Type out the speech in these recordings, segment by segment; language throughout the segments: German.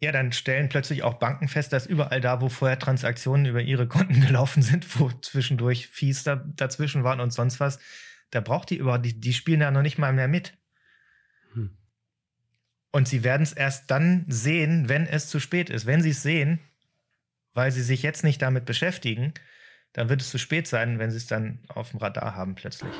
Ja, dann stellen plötzlich auch Banken fest, dass überall da, wo vorher Transaktionen über ihre Konten gelaufen sind, wo zwischendurch Fees da, dazwischen waren und sonst was, da braucht die überhaupt, die, die spielen da noch nicht mal mehr mit. Hm. Und sie werden es erst dann sehen, wenn es zu spät ist. Wenn sie es sehen, weil sie sich jetzt nicht damit beschäftigen, dann wird es zu spät sein, wenn sie es dann auf dem Radar haben plötzlich.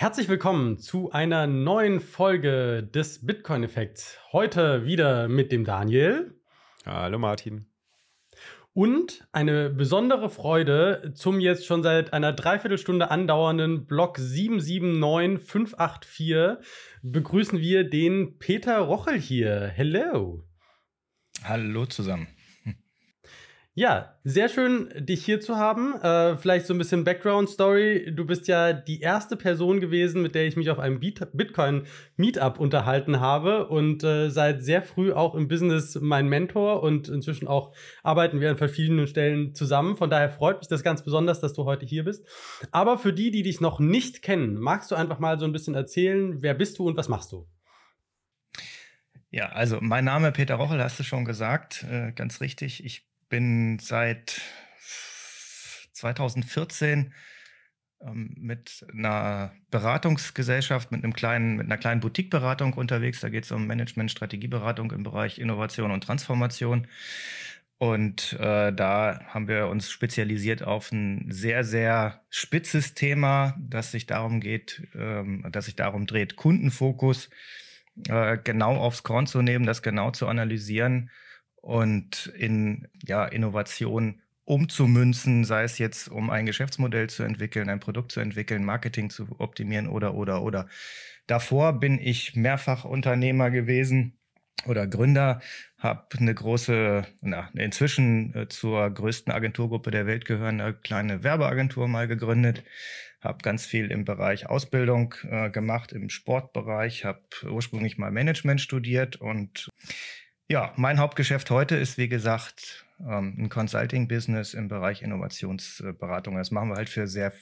Herzlich willkommen zu einer neuen Folge des Bitcoin-Effekts. Heute wieder mit dem Daniel. Hallo Martin. Und eine besondere Freude zum jetzt schon seit einer Dreiviertelstunde andauernden Block 779584 begrüßen wir den Peter Rochel hier. Hello. Hallo zusammen. Ja, sehr schön, dich hier zu haben. Äh, vielleicht so ein bisschen Background-Story. Du bist ja die erste Person gewesen, mit der ich mich auf einem Bitcoin-Meetup unterhalten habe und äh, seit sehr früh auch im Business mein Mentor und inzwischen auch arbeiten wir an verschiedenen Stellen zusammen. Von daher freut mich das ganz besonders, dass du heute hier bist. Aber für die, die dich noch nicht kennen, magst du einfach mal so ein bisschen erzählen, wer bist du und was machst du? Ja, also mein Name Peter Rochel, hast du schon gesagt, äh, ganz richtig. Ich bin seit 2014 ähm, mit einer Beratungsgesellschaft, mit einem kleinen, mit einer kleinen Boutique-Beratung unterwegs. Da geht es um Management, Strategieberatung im Bereich Innovation und Transformation. Und äh, da haben wir uns spezialisiert auf ein sehr, sehr spitzes Thema, das sich darum geht, ähm, das sich darum dreht, Kundenfokus äh, genau aufs Korn zu nehmen, das genau zu analysieren und in ja, Innovation umzumünzen, sei es jetzt, um ein Geschäftsmodell zu entwickeln, ein Produkt zu entwickeln, Marketing zu optimieren oder, oder, oder. Davor bin ich mehrfach Unternehmer gewesen oder Gründer, habe eine große, na, inzwischen äh, zur größten Agenturgruppe der Welt gehörende kleine Werbeagentur mal gegründet, habe ganz viel im Bereich Ausbildung äh, gemacht, im Sportbereich, habe ursprünglich mal Management studiert und ja, mein Hauptgeschäft heute ist, wie gesagt, ähm, ein Consulting-Business im Bereich Innovationsberatung. Das machen wir halt für sehr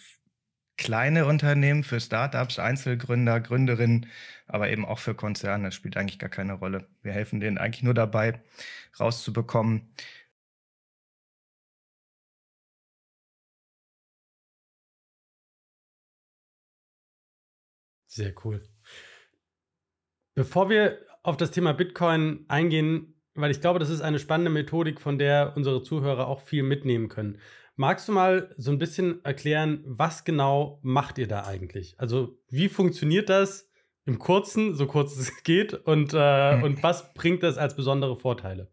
kleine Unternehmen, für Startups, Einzelgründer, Gründerinnen, aber eben auch für Konzerne. Das spielt eigentlich gar keine Rolle. Wir helfen denen eigentlich nur dabei, rauszubekommen, Sehr cool. Bevor wir auf das Thema Bitcoin eingehen, weil ich glaube, das ist eine spannende Methodik, von der unsere Zuhörer auch viel mitnehmen können. Magst du mal so ein bisschen erklären, was genau macht ihr da eigentlich? Also wie funktioniert das im Kurzen, so kurz es geht, und, äh, und was bringt das als besondere Vorteile?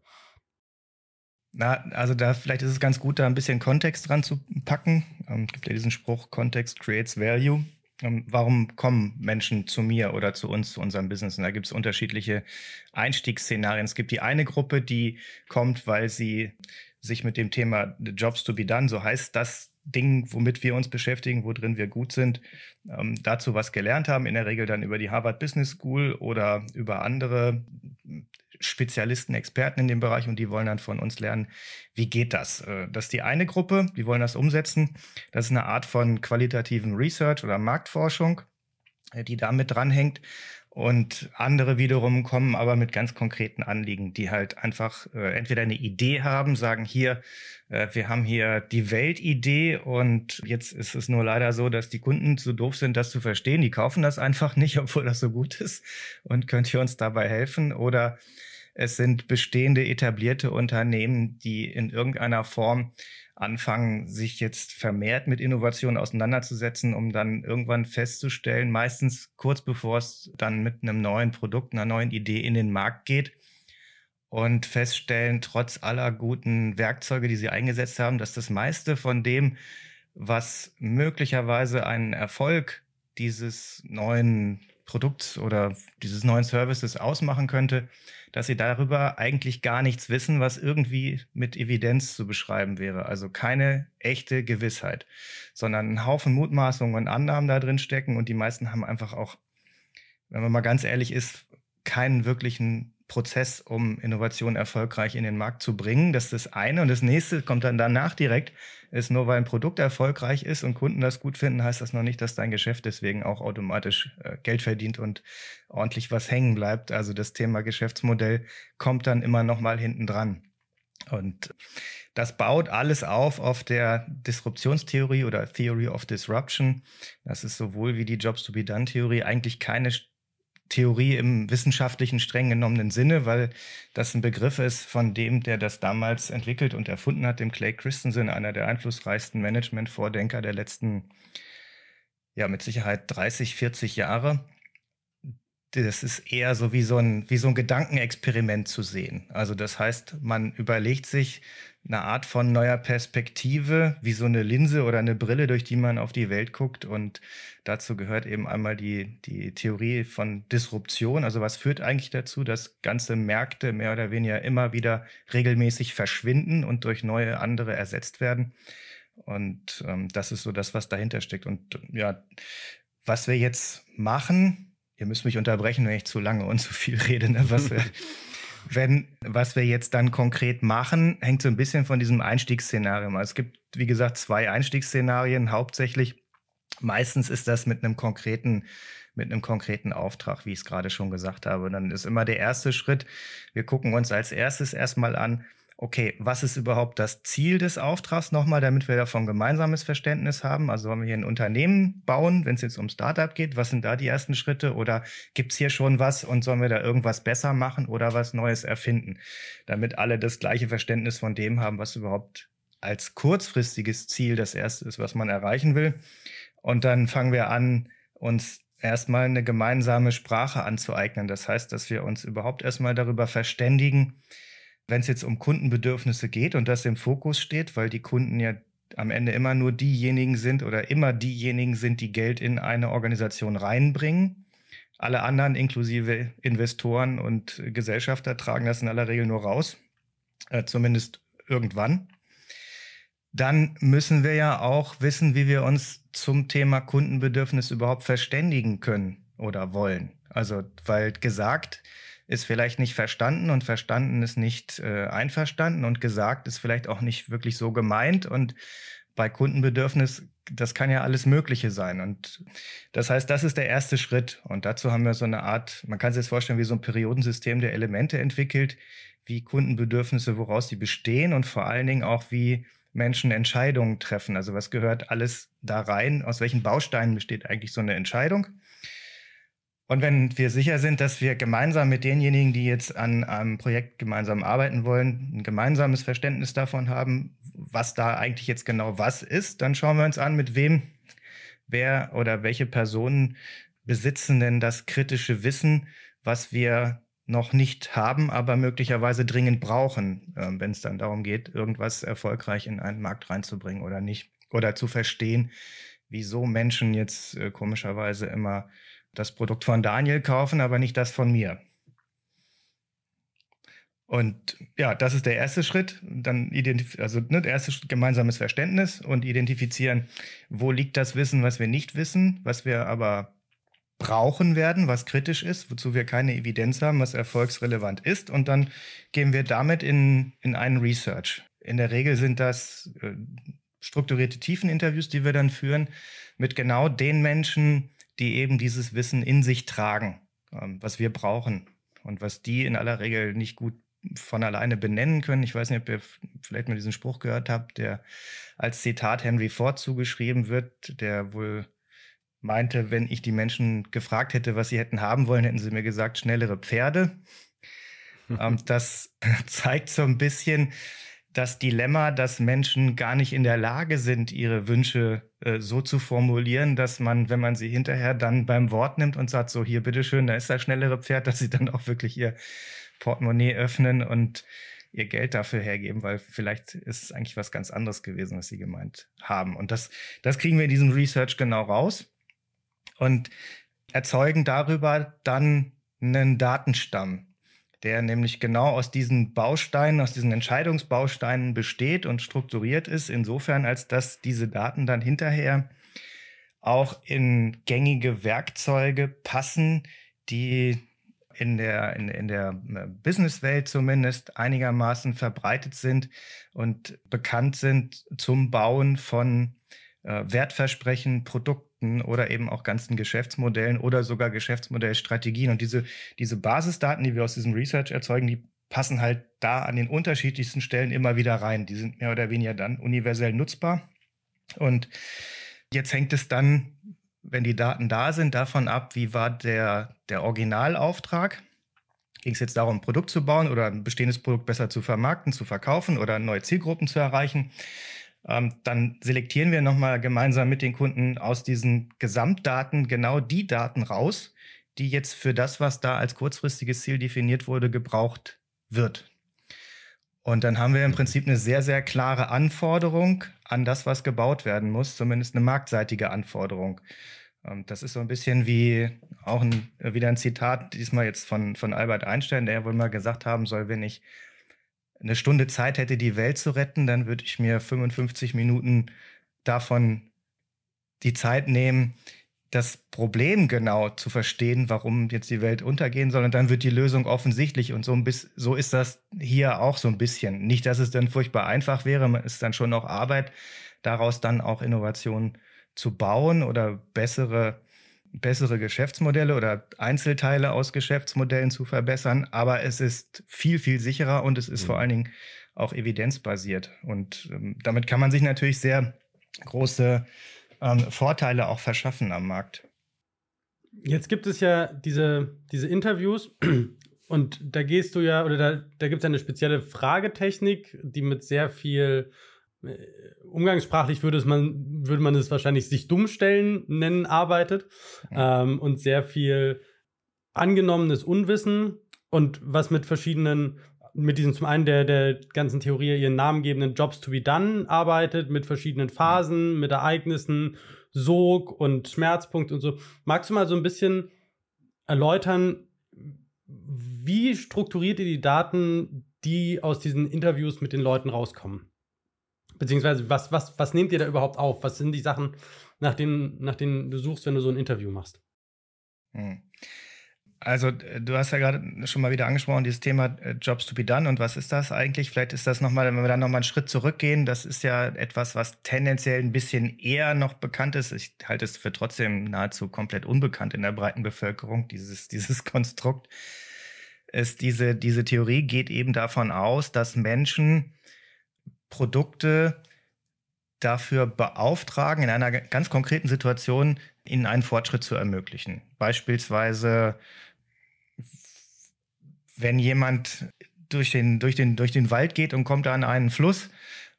Na, also da vielleicht ist es ganz gut, da ein bisschen Kontext dran zu packen. Ähm, es gibt ja diesen Spruch, Context creates value. Ähm, warum kommen Menschen zu mir oder zu uns, zu unserem Business? Und da gibt es unterschiedliche Einstiegsszenarien. Es gibt die eine Gruppe, die kommt, weil sie sich mit dem Thema Jobs to be done, so heißt das Ding, womit wir uns beschäftigen, worin wir gut sind, ähm, dazu was gelernt haben, in der Regel dann über die Harvard Business School oder über andere Spezialisten, Experten in dem Bereich und die wollen dann von uns lernen, wie geht das? Äh, das ist die eine Gruppe, die wollen das umsetzen. Das ist eine Art von qualitativen Research oder Marktforschung, äh, die damit dranhängt. Und andere wiederum kommen aber mit ganz konkreten Anliegen, die halt einfach äh, entweder eine Idee haben, sagen hier, äh, wir haben hier die Weltidee und jetzt ist es nur leider so, dass die Kunden zu doof sind, das zu verstehen. Die kaufen das einfach nicht, obwohl das so gut ist. Und könnt ihr uns dabei helfen? Oder es sind bestehende etablierte Unternehmen, die in irgendeiner Form anfangen, sich jetzt vermehrt mit Innovationen auseinanderzusetzen, um dann irgendwann festzustellen, meistens kurz bevor es dann mit einem neuen Produkt, einer neuen Idee in den Markt geht und feststellen, trotz aller guten Werkzeuge, die sie eingesetzt haben, dass das meiste von dem, was möglicherweise einen Erfolg dieses neuen Produkts oder dieses neuen Services ausmachen könnte, dass sie darüber eigentlich gar nichts wissen, was irgendwie mit Evidenz zu beschreiben wäre. Also keine echte Gewissheit, sondern ein Haufen Mutmaßungen und Annahmen da drin stecken und die meisten haben einfach auch, wenn man mal ganz ehrlich ist, keinen wirklichen Prozess, um Innovation erfolgreich in den Markt zu bringen. Das ist das eine. Und das nächste kommt dann danach direkt, ist nur weil ein Produkt erfolgreich ist und Kunden das gut finden, heißt das noch nicht, dass dein Geschäft deswegen auch automatisch äh, Geld verdient und ordentlich was hängen bleibt. Also das Thema Geschäftsmodell kommt dann immer noch mal hinten dran. Und das baut alles auf auf der Disruptionstheorie oder Theory of Disruption. Das ist sowohl wie die Jobs to be done Theorie eigentlich keine Theorie im wissenschaftlichen streng genommenen Sinne, weil das ein Begriff ist von dem, der das damals entwickelt und erfunden hat, dem Clay Christensen, einer der einflussreichsten Management-Vordenker der letzten, ja, mit Sicherheit 30, 40 Jahre das ist eher so wie so ein, wie so ein Gedankenexperiment zu sehen. Also das heißt, man überlegt sich eine Art von neuer Perspektive, wie so eine Linse oder eine Brille, durch die man auf die Welt guckt. Und dazu gehört eben einmal die, die Theorie von Disruption. Also was führt eigentlich dazu, dass ganze Märkte mehr oder weniger immer wieder regelmäßig verschwinden und durch neue andere ersetzt werden. Und ähm, das ist so das, was dahinter steckt. Und ja, was wir jetzt machen, ihr müsst mich unterbrechen, wenn ich zu lange und zu viel rede. Ne? Was, wir, wenn, was wir jetzt dann konkret machen, hängt so ein bisschen von diesem Einstiegsszenario. Es gibt, wie gesagt, zwei Einstiegsszenarien hauptsächlich. Meistens ist das mit einem konkreten mit einem konkreten Auftrag, wie ich es gerade schon gesagt habe. dann ist immer der erste Schritt, wir gucken uns als erstes erstmal an, okay, was ist überhaupt das Ziel des Auftrags nochmal, damit wir davon gemeinsames Verständnis haben? Also wollen wir hier ein Unternehmen bauen, wenn es jetzt um Startup geht, was sind da die ersten Schritte? Oder gibt es hier schon was und sollen wir da irgendwas besser machen oder was Neues erfinden? Damit alle das gleiche Verständnis von dem haben, was überhaupt als kurzfristiges Ziel das erste ist, was man erreichen will. Und dann fangen wir an, uns erstmal eine gemeinsame Sprache anzueignen. Das heißt, dass wir uns überhaupt erstmal darüber verständigen, wenn es jetzt um Kundenbedürfnisse geht und das im Fokus steht, weil die Kunden ja am Ende immer nur diejenigen sind oder immer diejenigen sind, die Geld in eine Organisation reinbringen. Alle anderen, inklusive Investoren und Gesellschafter, tragen das in aller Regel nur raus, äh, zumindest irgendwann. Dann müssen wir ja auch wissen, wie wir uns zum Thema Kundenbedürfnis überhaupt verständigen können oder wollen. Also, weil gesagt, ist vielleicht nicht verstanden und verstanden ist nicht äh, einverstanden und gesagt ist vielleicht auch nicht wirklich so gemeint und bei Kundenbedürfnis, das kann ja alles Mögliche sein. Und das heißt, das ist der erste Schritt. Und dazu haben wir so eine Art, man kann sich das vorstellen, wie so ein Periodensystem der Elemente entwickelt, wie Kundenbedürfnisse, woraus sie bestehen und vor allen Dingen auch, wie Menschen Entscheidungen treffen. Also was gehört alles da rein? Aus welchen Bausteinen besteht eigentlich so eine Entscheidung? Und wenn wir sicher sind, dass wir gemeinsam mit denjenigen, die jetzt an einem Projekt gemeinsam arbeiten wollen, ein gemeinsames Verständnis davon haben, was da eigentlich jetzt genau was ist, dann schauen wir uns an, mit wem, wer oder welche Personen besitzen denn das kritische Wissen, was wir noch nicht haben, aber möglicherweise dringend brauchen, äh, wenn es dann darum geht, irgendwas erfolgreich in einen Markt reinzubringen oder nicht. Oder zu verstehen, wieso Menschen jetzt äh, komischerweise immer das Produkt von Daniel kaufen, aber nicht das von mir. Und ja, das ist der erste Schritt. Dann also ne, der erste Schritt, gemeinsames Verständnis und identifizieren, wo liegt das Wissen, was wir nicht wissen, was wir aber brauchen werden, was kritisch ist, wozu wir keine Evidenz haben, was erfolgsrelevant ist. Und dann gehen wir damit in, in einen Research. In der Regel sind das äh, strukturierte Tiefeninterviews, die wir dann führen, mit genau den Menschen, die eben dieses Wissen in sich tragen, ähm, was wir brauchen und was die in aller Regel nicht gut von alleine benennen können. Ich weiß nicht, ob ihr vielleicht mal diesen Spruch gehört habt, der als Zitat Henry Ford zugeschrieben wird, der wohl meinte, wenn ich die Menschen gefragt hätte, was sie hätten haben wollen, hätten sie mir gesagt, schnellere Pferde. ähm, das zeigt so ein bisschen, das Dilemma, dass Menschen gar nicht in der Lage sind, ihre Wünsche äh, so zu formulieren, dass man, wenn man sie hinterher dann beim Wort nimmt und sagt, so hier, bitteschön, da ist das schnellere Pferd, dass sie dann auch wirklich ihr Portemonnaie öffnen und ihr Geld dafür hergeben, weil vielleicht ist es eigentlich was ganz anderes gewesen, was sie gemeint haben. Und das, das kriegen wir in diesem Research genau raus und erzeugen darüber dann einen Datenstamm der nämlich genau aus diesen Bausteinen, aus diesen Entscheidungsbausteinen besteht und strukturiert ist, insofern als dass diese Daten dann hinterher auch in gängige Werkzeuge passen, die in der, in, in der äh, Businesswelt zumindest einigermaßen verbreitet sind und bekannt sind zum Bauen von äh, Wertversprechen, Produkten oder eben auch ganzen Geschäftsmodellen oder sogar Geschäftsmodellstrategien. Und diese, diese Basisdaten, die wir aus diesem Research erzeugen, die passen halt da an den unterschiedlichsten Stellen immer wieder rein. Die sind mehr oder weniger dann universell nutzbar. Und jetzt hängt es dann, wenn die Daten da sind, davon ab, wie war der, der Originalauftrag. Ging es jetzt darum, ein Produkt zu bauen oder ein bestehendes Produkt besser zu vermarkten, zu verkaufen oder neue Zielgruppen zu erreichen? Ähm, dann selektieren wir nochmal gemeinsam mit den Kunden aus diesen Gesamtdaten genau die Daten raus, die jetzt für das, was da als kurzfristiges Ziel definiert wurde, gebraucht wird. Und dann haben wir im Prinzip eine sehr, sehr klare Anforderung an das, was gebaut werden muss, zumindest eine marktseitige Anforderung. Ähm, das ist so ein bisschen wie auch ein, wieder ein Zitat, diesmal jetzt von, von Albert Einstein, der wohl mal gesagt haben soll, wenn ich eine Stunde Zeit hätte, die Welt zu retten, dann würde ich mir 55 Minuten davon die Zeit nehmen, das Problem genau zu verstehen, warum jetzt die Welt untergehen soll. Und dann wird die Lösung offensichtlich. Und so, ein bisschen, so ist das hier auch so ein bisschen. Nicht, dass es dann furchtbar einfach wäre, es ist dann schon noch Arbeit, daraus dann auch Innovationen zu bauen oder bessere, bessere Geschäftsmodelle oder Einzelteile aus Geschäftsmodellen zu verbessern. Aber es ist viel, viel sicherer und es ist mhm. vor allen Dingen auch evidenzbasiert. Und ähm, damit kann man sich natürlich sehr große ähm, Vorteile auch verschaffen am Markt. Jetzt gibt es ja diese, diese Interviews und da gehst du ja, oder da, da gibt es eine spezielle Fragetechnik, die mit sehr viel, umgangssprachlich würde, es man, würde man es wahrscheinlich sich dumm stellen nennen, arbeitet ähm, und sehr viel angenommenes Unwissen und was mit verschiedenen mit diesem zum einen der, der ganzen Theorie ihren namengebenden Jobs to be done arbeitet, mit verschiedenen Phasen, mit Ereignissen, Sog und Schmerzpunkt und so. Magst du mal so ein bisschen erläutern, wie strukturiert ihr die Daten, die aus diesen Interviews mit den Leuten rauskommen? Beziehungsweise, was, was, was nehmt ihr da überhaupt auf? Was sind die Sachen, nach denen, nach denen du suchst, wenn du so ein Interview machst? Hm. Also, du hast ja gerade schon mal wieder angesprochen, dieses Thema äh, Jobs to be done. Und was ist das eigentlich? Vielleicht ist das nochmal, wenn wir dann nochmal einen Schritt zurückgehen, das ist ja etwas, was tendenziell ein bisschen eher noch bekannt ist. Ich halte es für trotzdem nahezu komplett unbekannt in der breiten Bevölkerung, dieses, dieses Konstrukt. Ist diese, diese Theorie geht eben davon aus, dass Menschen Produkte dafür beauftragen, in einer ganz konkreten Situation ihnen einen Fortschritt zu ermöglichen. Beispielsweise wenn jemand durch den, durch, den, durch den Wald geht und kommt an einen Fluss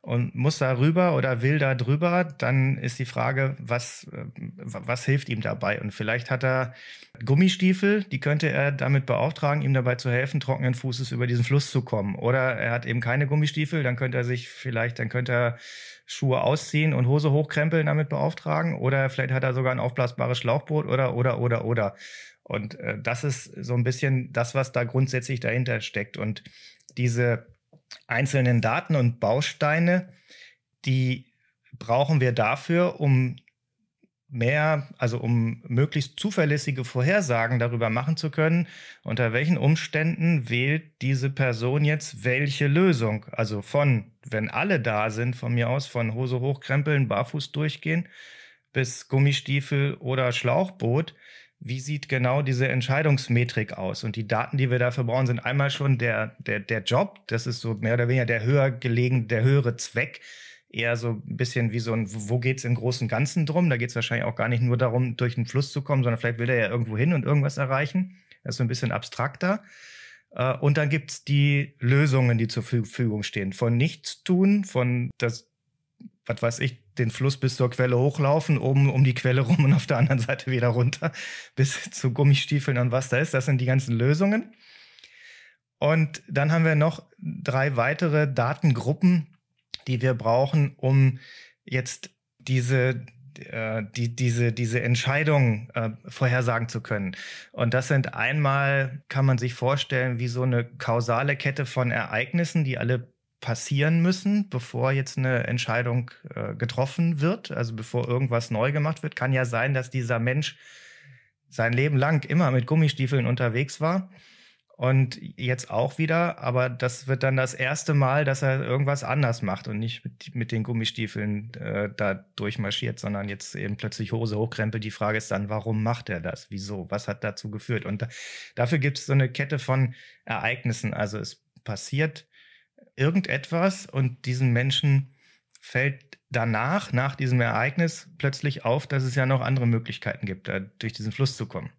und muss da rüber oder will da drüber, dann ist die Frage, was, äh, was hilft ihm dabei? Und vielleicht hat er Gummistiefel, die könnte er damit beauftragen, ihm dabei zu helfen, trockenen Fußes über diesen Fluss zu kommen. Oder er hat eben keine Gummistiefel, dann könnte er sich vielleicht, dann könnte er Schuhe ausziehen und Hose hochkrempeln damit beauftragen. Oder vielleicht hat er sogar ein aufblasbares Schlauchboot oder, oder, oder, oder. Und äh, das ist so ein bisschen das, was da grundsätzlich dahinter steckt. Und diese einzelnen Daten und Bausteine, die brauchen wir dafür, um mehr, also um möglichst zuverlässige Vorhersagen darüber machen zu können, unter welchen Umständen wählt diese Person jetzt welche Lösung. Also von, wenn alle da sind, von mir aus, von Hose hochkrempeln, barfuß durchgehen, bis Gummistiefel oder Schlauchboot, wie sieht genau diese Entscheidungsmetrik aus? Und die Daten, die wir dafür brauchen, sind einmal schon der, der, der Job. Das ist so mehr oder weniger der höher gelegen, der höhere Zweck. Eher so ein bisschen wie so ein, wo geht es im großen Ganzen drum? Da geht es wahrscheinlich auch gar nicht nur darum, durch den Fluss zu kommen, sondern vielleicht will er ja irgendwo hin und irgendwas erreichen. Das ist so ein bisschen abstrakter. Äh, und dann gibt es die Lösungen, die zur Verfügung stehen. Von nichts tun, von das, was weiß ich, den Fluss bis zur Quelle hochlaufen, oben um die Quelle rum und auf der anderen Seite wieder runter, bis zu Gummistiefeln und was da ist. Das sind die ganzen Lösungen. Und dann haben wir noch drei weitere Datengruppen, die wir brauchen, um jetzt diese, äh, die, diese, diese Entscheidung äh, vorhersagen zu können. Und das sind einmal, kann man sich vorstellen, wie so eine kausale Kette von Ereignissen, die alle passieren müssen, bevor jetzt eine Entscheidung äh, getroffen wird, also bevor irgendwas neu gemacht wird. Kann ja sein, dass dieser Mensch sein Leben lang immer mit Gummistiefeln unterwegs war und jetzt auch wieder, aber das wird dann das erste Mal, dass er irgendwas anders macht und nicht mit, mit den Gummistiefeln äh, da durchmarschiert, sondern jetzt eben plötzlich Hose hochkrempelt. Die Frage ist dann, warum macht er das? Wieso? Was hat dazu geführt? Und da, dafür gibt es so eine Kette von Ereignissen. Also es passiert irgendetwas und diesen Menschen fällt danach, nach diesem Ereignis, plötzlich auf, dass es ja noch andere Möglichkeiten gibt, durch diesen Fluss zu kommen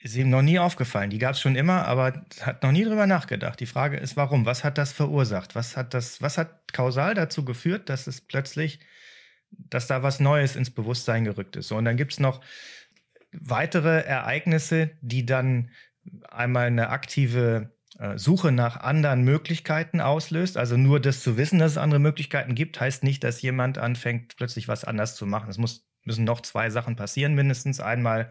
ist ihm noch nie aufgefallen. Die gab es schon immer, aber hat noch nie drüber nachgedacht. Die Frage ist, warum? Was hat das verursacht? Was hat das, was hat kausal dazu geführt, dass es plötzlich, dass da was Neues ins Bewusstsein gerückt ist? So, und dann gibt es noch weitere Ereignisse, die dann einmal eine aktive Suche nach anderen Möglichkeiten auslöst. Also nur das zu wissen, dass es andere Möglichkeiten gibt, heißt nicht, dass jemand anfängt, plötzlich was anders zu machen. Es muss, müssen noch zwei Sachen passieren, mindestens. Einmal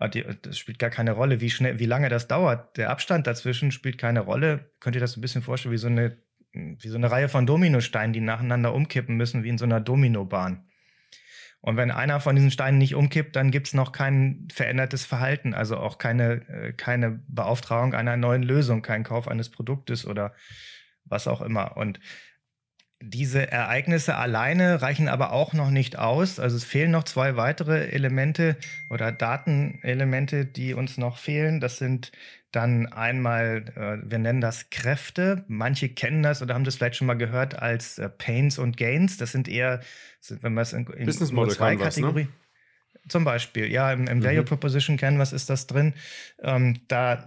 Ah, das spielt gar keine Rolle, wie schnell, wie lange das dauert. Der Abstand dazwischen spielt keine Rolle. Könnt ihr das ein bisschen vorstellen, wie so eine, wie so eine Reihe von Dominosteinen, die nacheinander umkippen müssen, wie in so einer Dominobahn. Und wenn einer von diesen Steinen nicht umkippt, dann gibt es noch kein verändertes Verhalten, also auch keine, äh, keine Beauftragung einer neuen Lösung, kein Kauf eines Produktes oder was auch immer. Und diese Ereignisse alleine reichen aber auch noch nicht aus. Also es fehlen noch zwei weitere Elemente oder Datenelemente, die uns noch fehlen. Das sind dann einmal, äh, wir nennen das Kräfte. Manche kennen das oder haben das vielleicht schon mal gehört als äh, Pains und Gains. Das sind eher, wenn man es in, in Business Model zwei Kategorien. Ne? Zum Beispiel, ja, im, im mhm. Value Proposition Canvas ist das drin. Ähm, da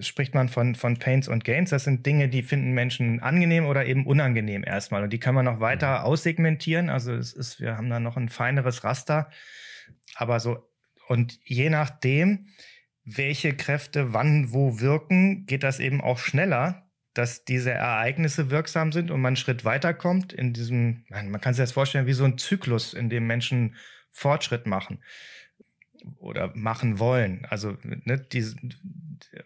spricht man von, von Pains und Gains. Das sind Dinge, die finden Menschen angenehm oder eben unangenehm erstmal. Und die kann man noch weiter mhm. aussegmentieren. Also es ist, wir haben da noch ein feineres Raster. Aber so, und je nachdem, welche Kräfte wann wo wirken, geht das eben auch schneller, dass diese Ereignisse wirksam sind und man einen Schritt weiterkommt in diesem, man kann sich das vorstellen wie so ein Zyklus, in dem Menschen Fortschritt machen oder machen wollen. Also ne, diesen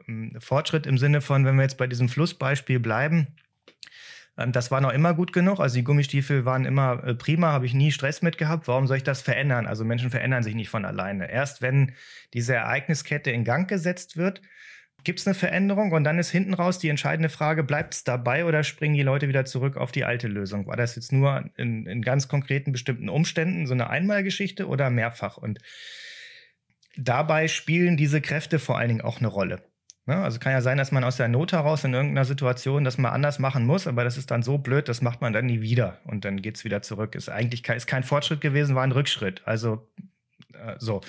ähm, Fortschritt im Sinne von, wenn wir jetzt bei diesem Flussbeispiel bleiben, das war noch immer gut genug. Also die Gummistiefel waren immer äh, prima, habe ich nie Stress mit gehabt. Warum soll ich das verändern? Also Menschen verändern sich nicht von alleine. Erst wenn diese Ereigniskette in Gang gesetzt wird, gibt es eine Veränderung und dann ist hinten raus die entscheidende Frage, bleibt es dabei oder springen die Leute wieder zurück auf die alte Lösung? War das jetzt nur in, in ganz konkreten bestimmten Umständen so eine Einmalgeschichte oder mehrfach? Und dabei spielen diese Kräfte vor allen Dingen auch eine Rolle. Ne? Also kann ja sein, dass man aus der Not heraus in irgendeiner Situation das mal anders machen muss, aber das ist dann so blöd, das macht man dann nie wieder und dann geht es wieder zurück. Ist eigentlich kein, ist kein Fortschritt gewesen, war ein Rückschritt. Also äh, so.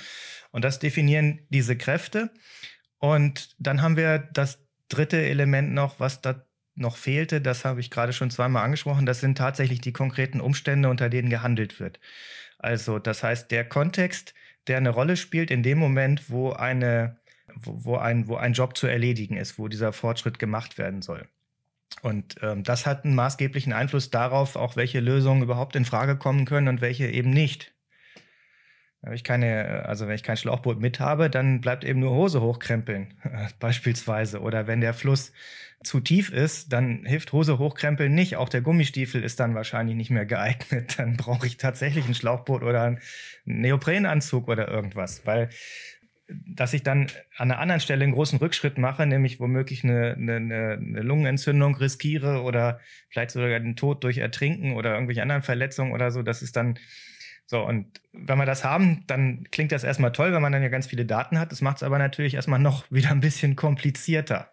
Und das definieren diese Kräfte. Und dann haben wir das dritte Element noch, was da noch fehlte, das habe ich gerade schon zweimal angesprochen, das sind tatsächlich die konkreten Umstände, unter denen gehandelt wird. Also das heißt, der Kontext, der eine Rolle spielt in dem Moment, wo eine, wo, ein, wo ein Job zu erledigen ist, wo dieser Fortschritt gemacht werden soll. Und ähm, das hat einen maßgeblichen Einfluss darauf, auch welche Lösungen überhaupt in Frage kommen können und welche eben nicht. Wenn ich keine, also wenn ich kein Schlauchboot mit habe, dann bleibt eben nur Hose hochkrempeln, beispielsweise. Oder wenn der Fluss zu tief ist, dann hilft Hose hochkrempeln nicht. Auch der Gummistiefel ist dann wahrscheinlich nicht mehr geeignet. Dann brauche ich tatsächlich ein Schlauchboot oder einen Neoprenanzug oder irgendwas, weil dass ich dann an einer anderen Stelle einen großen Rückschritt mache, nämlich womöglich eine, eine, eine Lungenentzündung riskiere oder vielleicht sogar den Tod durch Ertrinken oder irgendwelche anderen Verletzungen oder so, das ist dann so, und wenn wir das haben, dann klingt das erstmal toll, wenn man dann ja ganz viele Daten hat. Das macht es aber natürlich erstmal noch wieder ein bisschen komplizierter.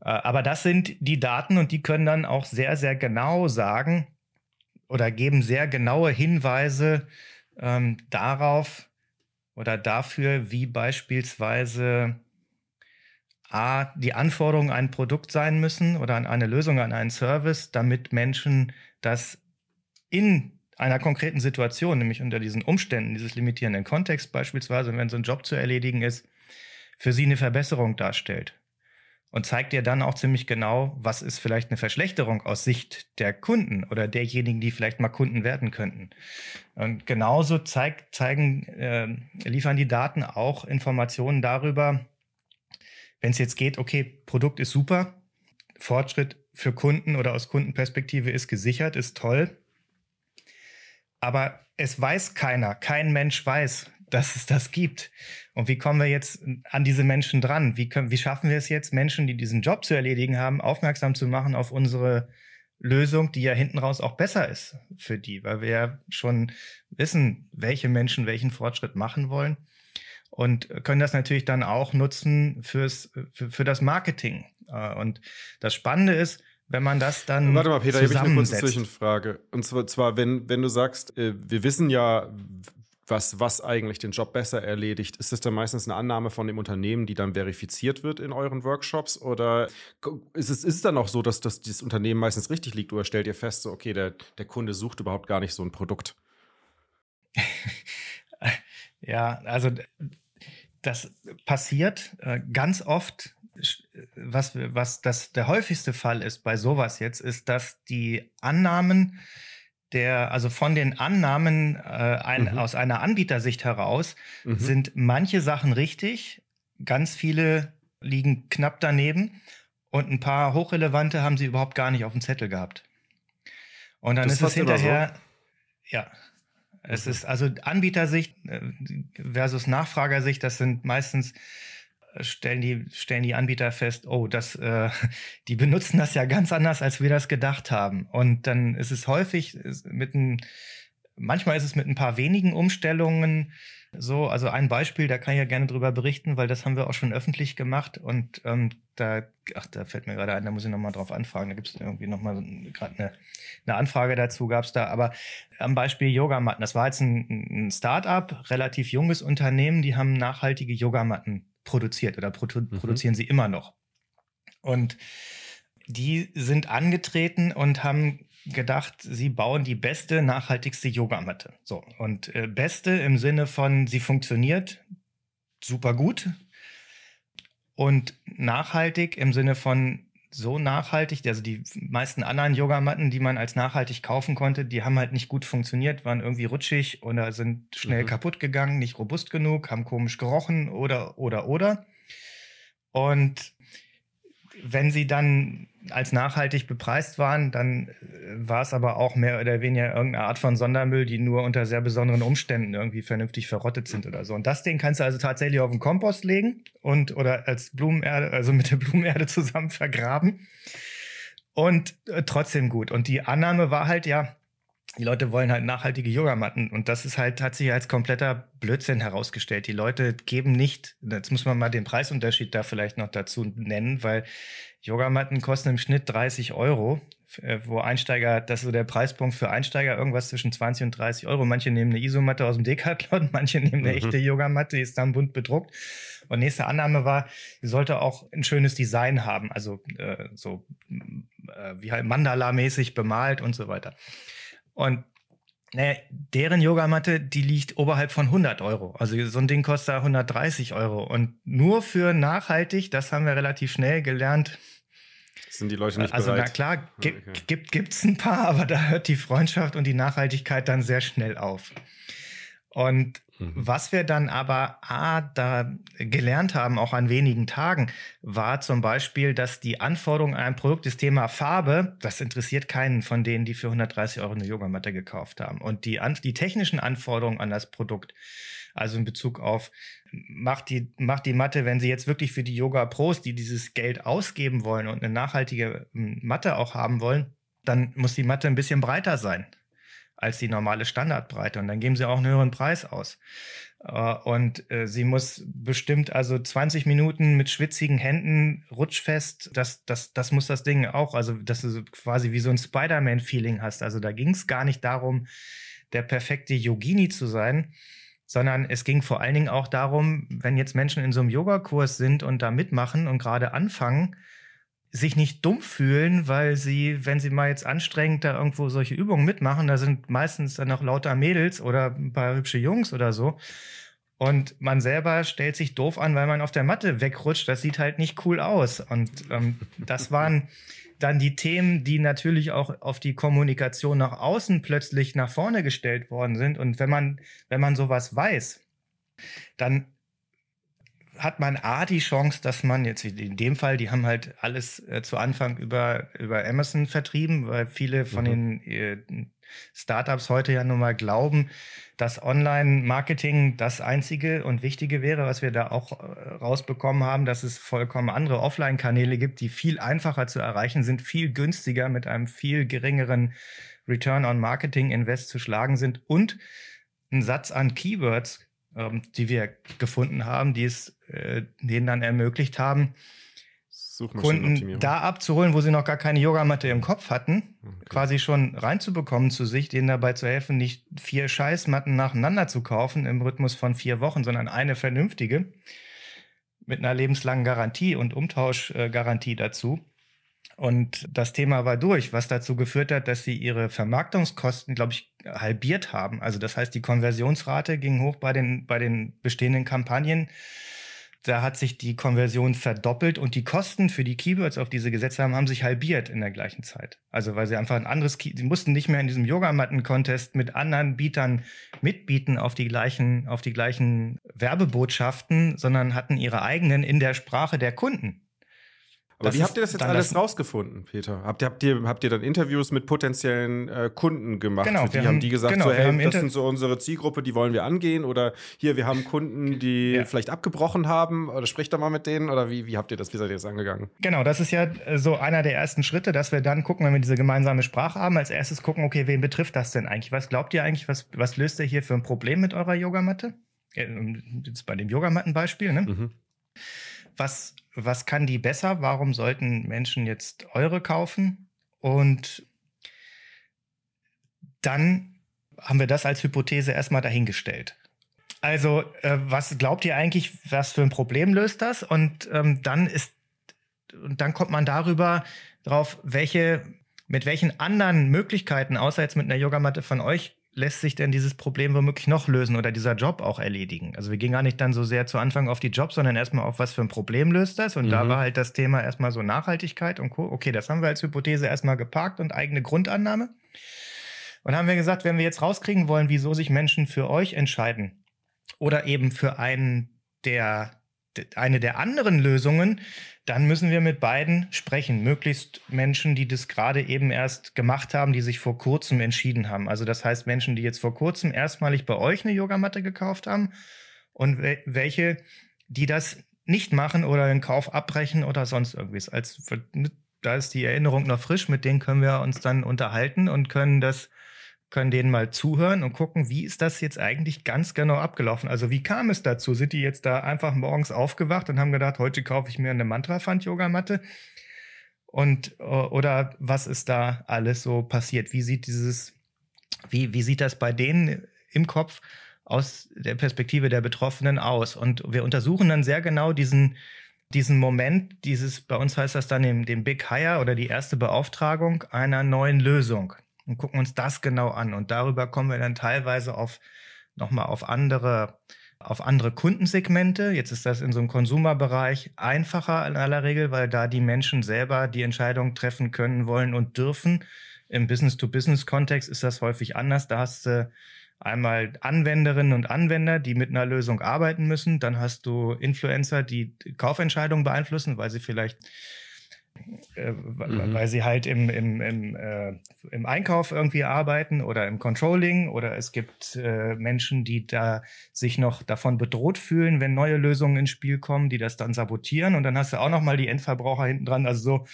Äh, aber das sind die Daten und die können dann auch sehr, sehr genau sagen oder geben sehr genaue Hinweise ähm, darauf oder dafür, wie beispielsweise A, die Anforderungen an ein Produkt sein müssen oder an eine Lösung, an einen Service, damit Menschen das in einer konkreten Situation, nämlich unter diesen Umständen, dieses limitierenden Kontext beispielsweise, wenn so ein Job zu erledigen ist, für sie eine Verbesserung darstellt. Und zeigt dir dann auch ziemlich genau, was ist vielleicht eine Verschlechterung aus Sicht der Kunden oder derjenigen, die vielleicht mal Kunden werden könnten. Und genauso zeigt, zeigen, äh, liefern die Daten auch Informationen darüber, wenn es jetzt geht, okay, Produkt ist super, Fortschritt für Kunden oder aus Kundenperspektive ist gesichert, ist toll Aber es weiß keiner, kein Mensch weiß, dass es das gibt. Und wie kommen wir jetzt an diese Menschen dran? Wie, können, wie schaffen wir es jetzt, Menschen, die diesen Job zu erledigen haben, aufmerksam zu machen auf unsere Lösung, die ja hinten raus auch besser ist für die, weil wir ja schon wissen, welche Menschen welchen Fortschritt machen wollen und können das natürlich dann auch nutzen fürs, für, für das Marketing. Äh, und das Spannende ist, wenn man das dann. Warte mal, Peter, hier habe ich eine kurze Zwischenfrage. Und zwar, wenn, wenn du sagst, äh, wir wissen ja, was, was eigentlich den Job besser erledigt, ist das dann meistens eine Annahme von dem Unternehmen, die dann verifiziert wird in euren Workshops? Oder ist es, ist es dann auch so, dass, dieses Unternehmen meistens richtig liegt? Oder stellt ihr fest, so, okay, der, der Kunde sucht überhaupt gar nicht so ein Produkt? ja, also das passiert äh, ganz oft. Was, was das der häufigste Fall ist bei sowas jetzt, ist, dass die Annahmen der, also von den Annahmen äh, ein, mhm. aus einer Anbietersicht heraus mhm. sind manche Sachen richtig, ganz viele liegen knapp daneben und ein paar hochrelevante haben sie überhaupt gar nicht auf dem Zettel gehabt. Und dann das ist es hinterher, so? ja, es mhm. ist also Anbietersicht äh, versus Nachfragersicht, das sind meistens stellen die, stellen die Anbieter fest, oh, das, äh, die benutzen das ja ganz anders, als wir das gedacht haben. Und dann ist es häufig mit ein, manchmal ist es mit ein paar wenigen Umstellungen so, also ein Beispiel, da kann ich ja gerne drüber berichten, weil das haben wir auch schon öffentlich gemacht. Und ähm, da, ach, da fällt mir gerade ein, da muss ich nochmal drauf anfragen, da gibt es irgendwie nochmal gerade eine, eine Anfrage dazu gab es da, aber am Beispiel Yogamatten, das war jetzt ein, ein Start-up, relativ junges Unternehmen, die haben nachhaltige Yogamatten produziert oder produ mhm. produzieren sie immer noch. Und die sind angetreten und haben gedacht, sie bauen die beste, nachhaltigste Yogamatte. So, und äh, beste im Sinne von, sie funktioniert super gut und nachhaltig im Sinne von so nachhaltig, also die meisten anderen Yogamatten, die man als nachhaltig kaufen konnte, die haben halt nicht gut funktioniert, waren irgendwie rutschig oder sind schnell mhm. kaputt gegangen, nicht robust genug, haben komisch gerochen oder, oder, oder. Und wenn sie dann als nachhaltig bepreist waren, dann äh, war es aber auch mehr oder weniger irgendeine Art von Sondermüll, die nur unter sehr besonderen Umständen irgendwie vernünftig verrottet sind oder so. Und das Ding kannst du also tatsächlich auf den Kompost legen und oder als Blumenerde, also mit der Blumenerde zusammen vergraben. Und äh, trotzdem gut. Und die Annahme war halt ja, die Leute wollen halt nachhaltige Yogamatten und das ist halt, hat sich als kompletter Blödsinn herausgestellt. Die Leute geben nicht, jetzt muss man mal den Preisunterschied da vielleicht noch dazu nennen, weil Yogamatten kosten im Schnitt 30 Euro, äh, wo Einsteiger, das ist so der Preispunkt für Einsteiger, irgendwas zwischen 20 und 30 Euro. Manche nehmen eine Isomatte aus dem Decathlon, manche nehmen eine mhm. echte Yogamatte, die ist dann bunt bedruckt. Und nächste Annahme war, sie sollte auch ein schönes Design haben, also äh, so äh, wie halt Mandala-mäßig bemalt und so weiter. Und naja, deren Yogamatte, die liegt oberhalb von 100 Euro. Also so ein Ding kostet 130 Euro. Und nur für nachhaltig, das haben wir relativ schnell gelernt. Sind die Leute nicht also, bereit? Also na klar, gibt, okay. gibt, gibt's ein paar, aber da hört die Freundschaft und die Nachhaltigkeit dann sehr schnell auf. Und mhm. was wir dann aber A, da gelernt haben, auch an wenigen Tagen, war zum Beispiel, dass die Anforderungen an ein Produkt, das Thema Farbe, das interessiert keinen von denen, die für 130 Euro eine Yogamatte gekauft haben. Und die, die technischen Anforderungen an das Produkt, also in Bezug auf, macht die, macht die Matte, wenn sie jetzt wirklich für die Yoga Pros, die dieses Geld ausgeben wollen und eine nachhaltige hm, Matte auch haben wollen, dann muss die Matte ein bisschen breiter sein als die normale Standardbreite. Und dann geben sie auch einen höheren Preis aus. Äh, und äh, sie muss bestimmt also 20 Minuten mit schwitzigen Händen rutschfest. Das, das, das muss das Ding auch. Also, dass du quasi wie so ein Spider-Man-Feeling hast. Also, da ging es gar nicht darum, der perfekte Yogini zu sein, sondern es ging vor allen Dingen auch darum, wenn jetzt Menschen in so einem Yogakurs sind und da mitmachen und gerade anfangen, sich nicht dumm fühlen, weil sie, wenn sie mal jetzt anstrengend da irgendwo solche Übungen mitmachen, da sind meistens dann noch lauter Mädels oder ein paar hübsche Jungs oder so. Und man selber stellt sich doof an, weil man auf der Matte wegrutscht. Das sieht halt nicht cool aus. Und ähm, das waren dann die Themen, die natürlich auch auf die Kommunikation nach außen plötzlich nach vorne gestellt worden sind. Und wenn man, wenn man sowas weiß, dann hat man A die Chance, dass man jetzt in dem Fall, die haben halt alles äh, zu Anfang über, über Amazon vertrieben, weil viele von mhm. den äh, Startups heute ja nun mal glauben, dass Online-Marketing das einzige und wichtige wäre, was wir da auch äh, rausbekommen haben, dass es vollkommen andere Offline-Kanäle gibt, die viel einfacher zu erreichen sind, viel günstiger mit einem viel geringeren Return on Marketing Invest zu schlagen sind und ein Satz an Keywords, ähm, die wir gefunden haben, die es äh, denen dann ermöglicht haben, Kunden da abzuholen, wo sie noch gar keine Yogamatte im Kopf hatten, okay. quasi schon reinzubekommen zu sich, denen dabei zu helfen, nicht vier Scheißmatten nacheinander zu kaufen im Rhythmus von vier Wochen, sondern eine vernünftige mit einer lebenslangen Garantie und Umtauschgarantie dazu. Und das Thema war durch, was dazu geführt hat, dass sie ihre Vermarktungskosten, glaube ich, halbiert haben. Also das heißt, die Konversionsrate ging hoch bei den, bei den bestehenden Kampagnen da hat sich die Konversion verdoppelt und die Kosten für die Keywords, auf die sie gesetzt haben, haben sich halbiert in der gleichen Zeit. Also weil sie einfach ein anderes, Key sie mussten nicht mehr in diesem Yogamatten-Contest mit anderen Bietern mitbieten auf die gleichen, auf die gleichen Werbebotschaften, sondern hatten ihre eigenen in der Sprache der Kunden. Aber das wie habt ihr das jetzt alles das rausgefunden, Peter? Habt ihr, habt, ihr, habt ihr dann Interviews mit potenziellen äh, Kunden gemacht? Genau, die haben, haben die gesagt, genau, so, hey, das sind so unsere Zielgruppe, die wollen wir angehen? Oder hier, wir haben Kunden, die ja. vielleicht abgebrochen haben? Oder spricht da mal mit denen? Oder wie, wie habt ihr das, wie seid ihr das angegangen? Genau, das ist ja äh, so einer der ersten Schritte, dass wir dann gucken, wenn wir diese gemeinsame Sprache haben, als erstes gucken, okay, wen betrifft das denn eigentlich? Was glaubt ihr eigentlich, was, was löst ihr hier für ein Problem mit eurer Yogamatte? Jetzt bei dem Yogamattenbeispiel, ne? Mhm. Was was kann die besser? Warum sollten Menschen jetzt eure kaufen? Und dann haben wir das als Hypothese erstmal dahingestellt. Also, äh, was glaubt ihr eigentlich, was für ein Problem löst das? Und ähm, dann ist, und dann kommt man darüber drauf, welche, mit welchen anderen Möglichkeiten, außer jetzt mit einer Yogamatte von euch, lässt sich denn dieses Problem womöglich noch lösen oder dieser Job auch erledigen? Also wir gehen gar nicht dann so sehr zu Anfang auf die Jobs, sondern erstmal auf, was für ein Problem löst das. Und mhm. da war halt das Thema erstmal so Nachhaltigkeit und Co. Okay, das haben wir als Hypothese erstmal geparkt und eigene Grundannahme. Und haben wir gesagt, wenn wir jetzt rauskriegen wollen, wieso sich Menschen für euch entscheiden oder eben für einen der, eine der anderen Lösungen, dann müssen wir mit beiden sprechen. Möglichst Menschen, die das gerade eben erst gemacht haben, die sich vor kurzem entschieden haben. Also das heißt Menschen, die jetzt vor kurzem erstmalig bei euch eine Yogamatte gekauft haben und welche, die das nicht machen oder den Kauf abbrechen oder sonst irgendwie. Als, da ist die Erinnerung noch frisch, mit denen können wir uns dann unterhalten und können das können denen mal zuhören und gucken, wie ist das jetzt eigentlich ganz genau abgelaufen? Also wie kam es dazu? Sind die jetzt da einfach morgens aufgewacht und haben gedacht, heute kaufe ich mir eine Mantra-Fand-Yogamatte? Und oder was ist da alles so passiert? Wie sieht dieses, wie, wie sieht das bei denen im Kopf aus der Perspektive der Betroffenen aus? Und wir untersuchen dann sehr genau diesen, diesen Moment, dieses, bei uns heißt das dann den, den Big Hire oder die erste Beauftragung einer neuen Lösung und gucken uns das genau an. Und darüber kommen wir dann teilweise auf nochmal auf andere, auf andere Kundensegmente. Jetzt ist das in so einem Konsumerbereich einfacher in aller Regel, weil da die Menschen selber die Entscheidung treffen können, wollen und dürfen. Im Business-to-Business-Kontext ist das häufig anders. Da hast du einmal Anwenderinnen und Anwender, die mit einer Lösung arbeiten müssen. Dann hast du Influencer, die Kaufentscheidungen beeinflussen, weil sie vielleicht äh, mhm. weil sie halt im, im, im, äh, im Einkauf irgendwie arbeiten oder im Controlling oder es gibt äh, Menschen, die da sich noch davon bedroht fühlen, wenn neue Lösungen ins Spiel kommen, die das dann sabotieren und dann hast du auch noch mal die Endverbraucher hinten dran, also so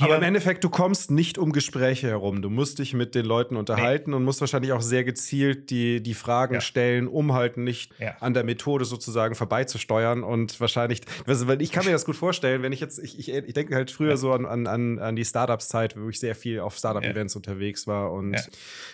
aber im Endeffekt, du kommst nicht um Gespräche herum. Du musst dich mit den Leuten unterhalten nee. und musst wahrscheinlich auch sehr gezielt die, die Fragen ja. stellen, um halt nicht ja. an der Methode sozusagen vorbeizusteuern. Und wahrscheinlich, also, ich kann mir das gut vorstellen, wenn ich jetzt, ich, ich, ich denke halt früher ja. so an, an, an die Startups-Zeit, wo ich sehr viel auf Startup-Events unterwegs war. Und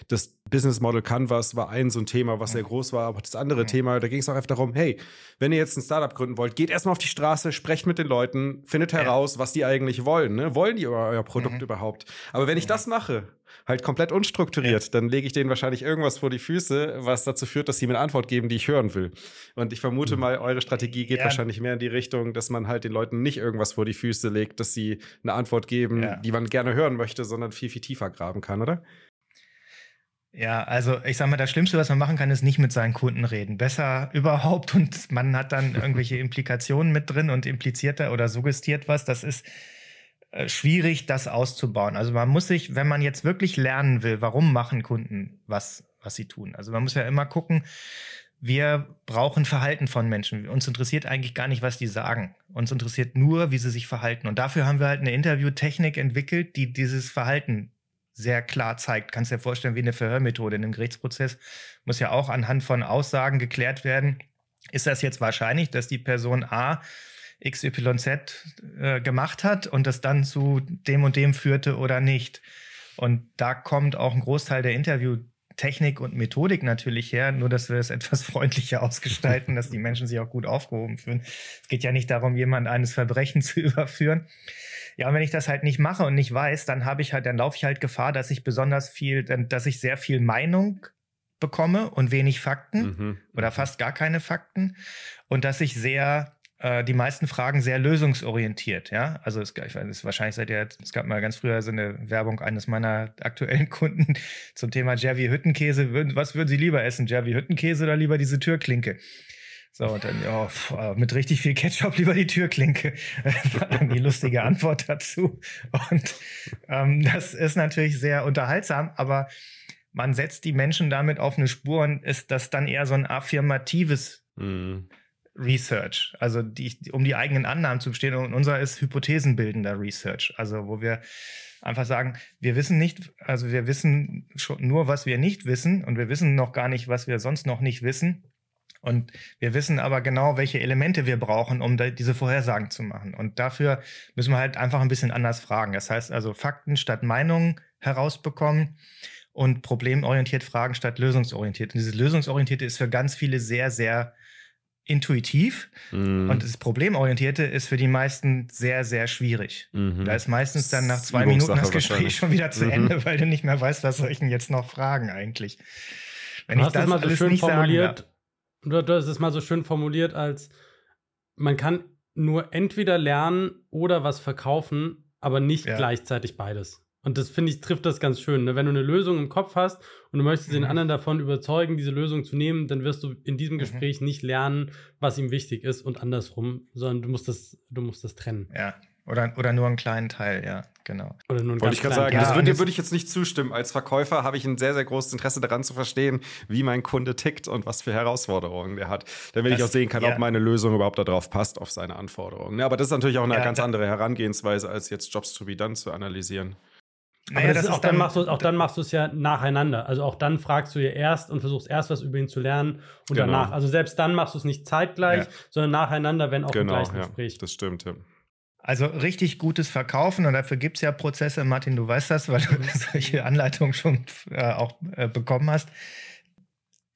das Business Model Canvas war ein so ein Thema, was sehr groß war. Aber das andere Thema, da ging es auch einfach darum, hey, wenn ihr jetzt ein Startup gründen wollt, geht erstmal auf die Straße, sprecht mit den Leuten, findet heraus, was die eigentlich wollen. Ne? Wollen die euer Produkt mhm. überhaupt? Aber wenn ich das mache, halt komplett unstrukturiert, ja. dann lege ich denen wahrscheinlich irgendwas vor die Füße, was dazu führt, dass sie mir eine Antwort geben, die ich hören will. Und ich vermute mhm. mal, eure Strategie geht ja. wahrscheinlich mehr in die Richtung, dass man halt den Leuten nicht irgendwas vor die Füße legt, dass sie eine Antwort geben, ja. die man gerne hören möchte, sondern viel, viel tiefer graben kann, oder? Ja, also ich sag mal, das Schlimmste, was man machen kann, ist nicht mit seinen Kunden reden. Besser überhaupt und man hat dann irgendwelche Implikationen mit drin und impliziert da oder suggestiert was. Das ist schwierig, das auszubauen. Also man muss sich, wenn man jetzt wirklich lernen will, warum machen Kunden was, was sie tun. Also man muss ja immer gucken, wir brauchen Verhalten von Menschen. Uns interessiert eigentlich gar nicht, was die sagen. Uns interessiert nur, wie sie sich verhalten. Und dafür haben wir halt eine Interviewtechnik entwickelt, die dieses Verhalten sehr klar zeigt. Kannst dir vorstellen, wie eine Verhörmethode in einem Gerichtsprozess muss ja auch anhand von Aussagen geklärt werden. Ist das jetzt wahrscheinlich, dass die Person A XYZ äh, gemacht hat und das dann zu dem und dem führte oder nicht? Und da kommt auch ein Großteil der Interviewtechnik und Methodik natürlich her, nur dass wir es etwas freundlicher ausgestalten, dass die Menschen sich auch gut aufgehoben fühlen. Es geht ja nicht darum, jemand eines Verbrechens zu überführen. Ja, und wenn ich das halt nicht mache und nicht weiß, dann habe ich halt, dann laufe ich halt Gefahr, dass ich besonders viel, dass ich sehr viel Meinung bekomme und wenig Fakten mhm. oder fast gar keine Fakten und dass ich sehr äh, die meisten Fragen sehr lösungsorientiert, ja. Also es, ich weiß, es wahrscheinlich seit der, es gab mal ganz früher so eine Werbung eines meiner aktuellen Kunden zum Thema Jerry Hüttenkäse. Was würden Sie lieber essen, Jerry Hüttenkäse oder lieber diese Türklinke? So, und dann, ja, pf, mit richtig viel Ketchup lieber die Türklinke. war dann die lustige Antwort dazu. Und ähm, das ist natürlich sehr unterhaltsam, aber man setzt die Menschen damit auf eine Spur und ist das dann eher so ein affirmatives mhm. Research, also die, um die eigenen Annahmen zu bestehen. Und unser ist hypothesenbildender Research, also wo wir einfach sagen, wir wissen nicht, also wir wissen schon nur, was wir nicht wissen und wir wissen noch gar nicht, was wir sonst noch nicht wissen. Und wir wissen aber genau, welche Elemente wir brauchen, um diese Vorhersagen zu machen. Und dafür müssen wir halt einfach ein bisschen anders fragen. Das heißt also Fakten statt Meinungen herausbekommen und problemorientiert fragen statt lösungsorientiert. Und dieses lösungsorientierte ist für ganz viele sehr, sehr intuitiv mhm. und das Problemorientierte ist für die meisten sehr, sehr schwierig. Mhm. Da ist meistens dann nach zwei Minuten das Gespräch schon wieder zu mhm. Ende, weil du nicht mehr weißt, was soll ich denn jetzt noch fragen eigentlich. Wenn du ich das mal so schön formuliert, Du, du hast es mal so schön formuliert, als man kann nur entweder lernen oder was verkaufen, aber nicht ja. gleichzeitig beides. Und das finde ich, trifft das ganz schön. Ne? Wenn du eine Lösung im Kopf hast und du möchtest mhm. den anderen davon überzeugen, diese Lösung zu nehmen, dann wirst du in diesem mhm. Gespräch mhm. nicht lernen, was ihm wichtig ist und andersrum, sondern du musst das, du musst das trennen. Ja, oder, oder nur einen kleinen Teil, ja, genau. Oder nur einen Wollte ich gerade sagen, ja, das würde, würde ich jetzt nicht zustimmen. Als Verkäufer habe ich ein sehr, sehr großes Interesse daran zu verstehen, wie mein Kunde tickt und was für Herausforderungen der hat. Damit das, ich auch sehen kann, ja. ob meine Lösung überhaupt darauf passt, auf seine Anforderungen. Ja, aber das ist natürlich auch eine ja, ganz andere Herangehensweise, als jetzt Jobs to be done zu analysieren. Naja, aber das, das ist, auch, dann machst du, auch dann machst du es ja nacheinander. Also auch dann fragst du ja erst und versuchst erst was über ihn zu lernen und genau. danach. Also selbst dann machst du es nicht zeitgleich, sondern nacheinander, wenn auch genau, im gleichen Gespräch. Das stimmt, ja. Also richtig gutes Verkaufen und dafür gibt es ja Prozesse, Martin, du weißt das, weil du mhm. solche Anleitungen schon äh, auch äh, bekommen hast.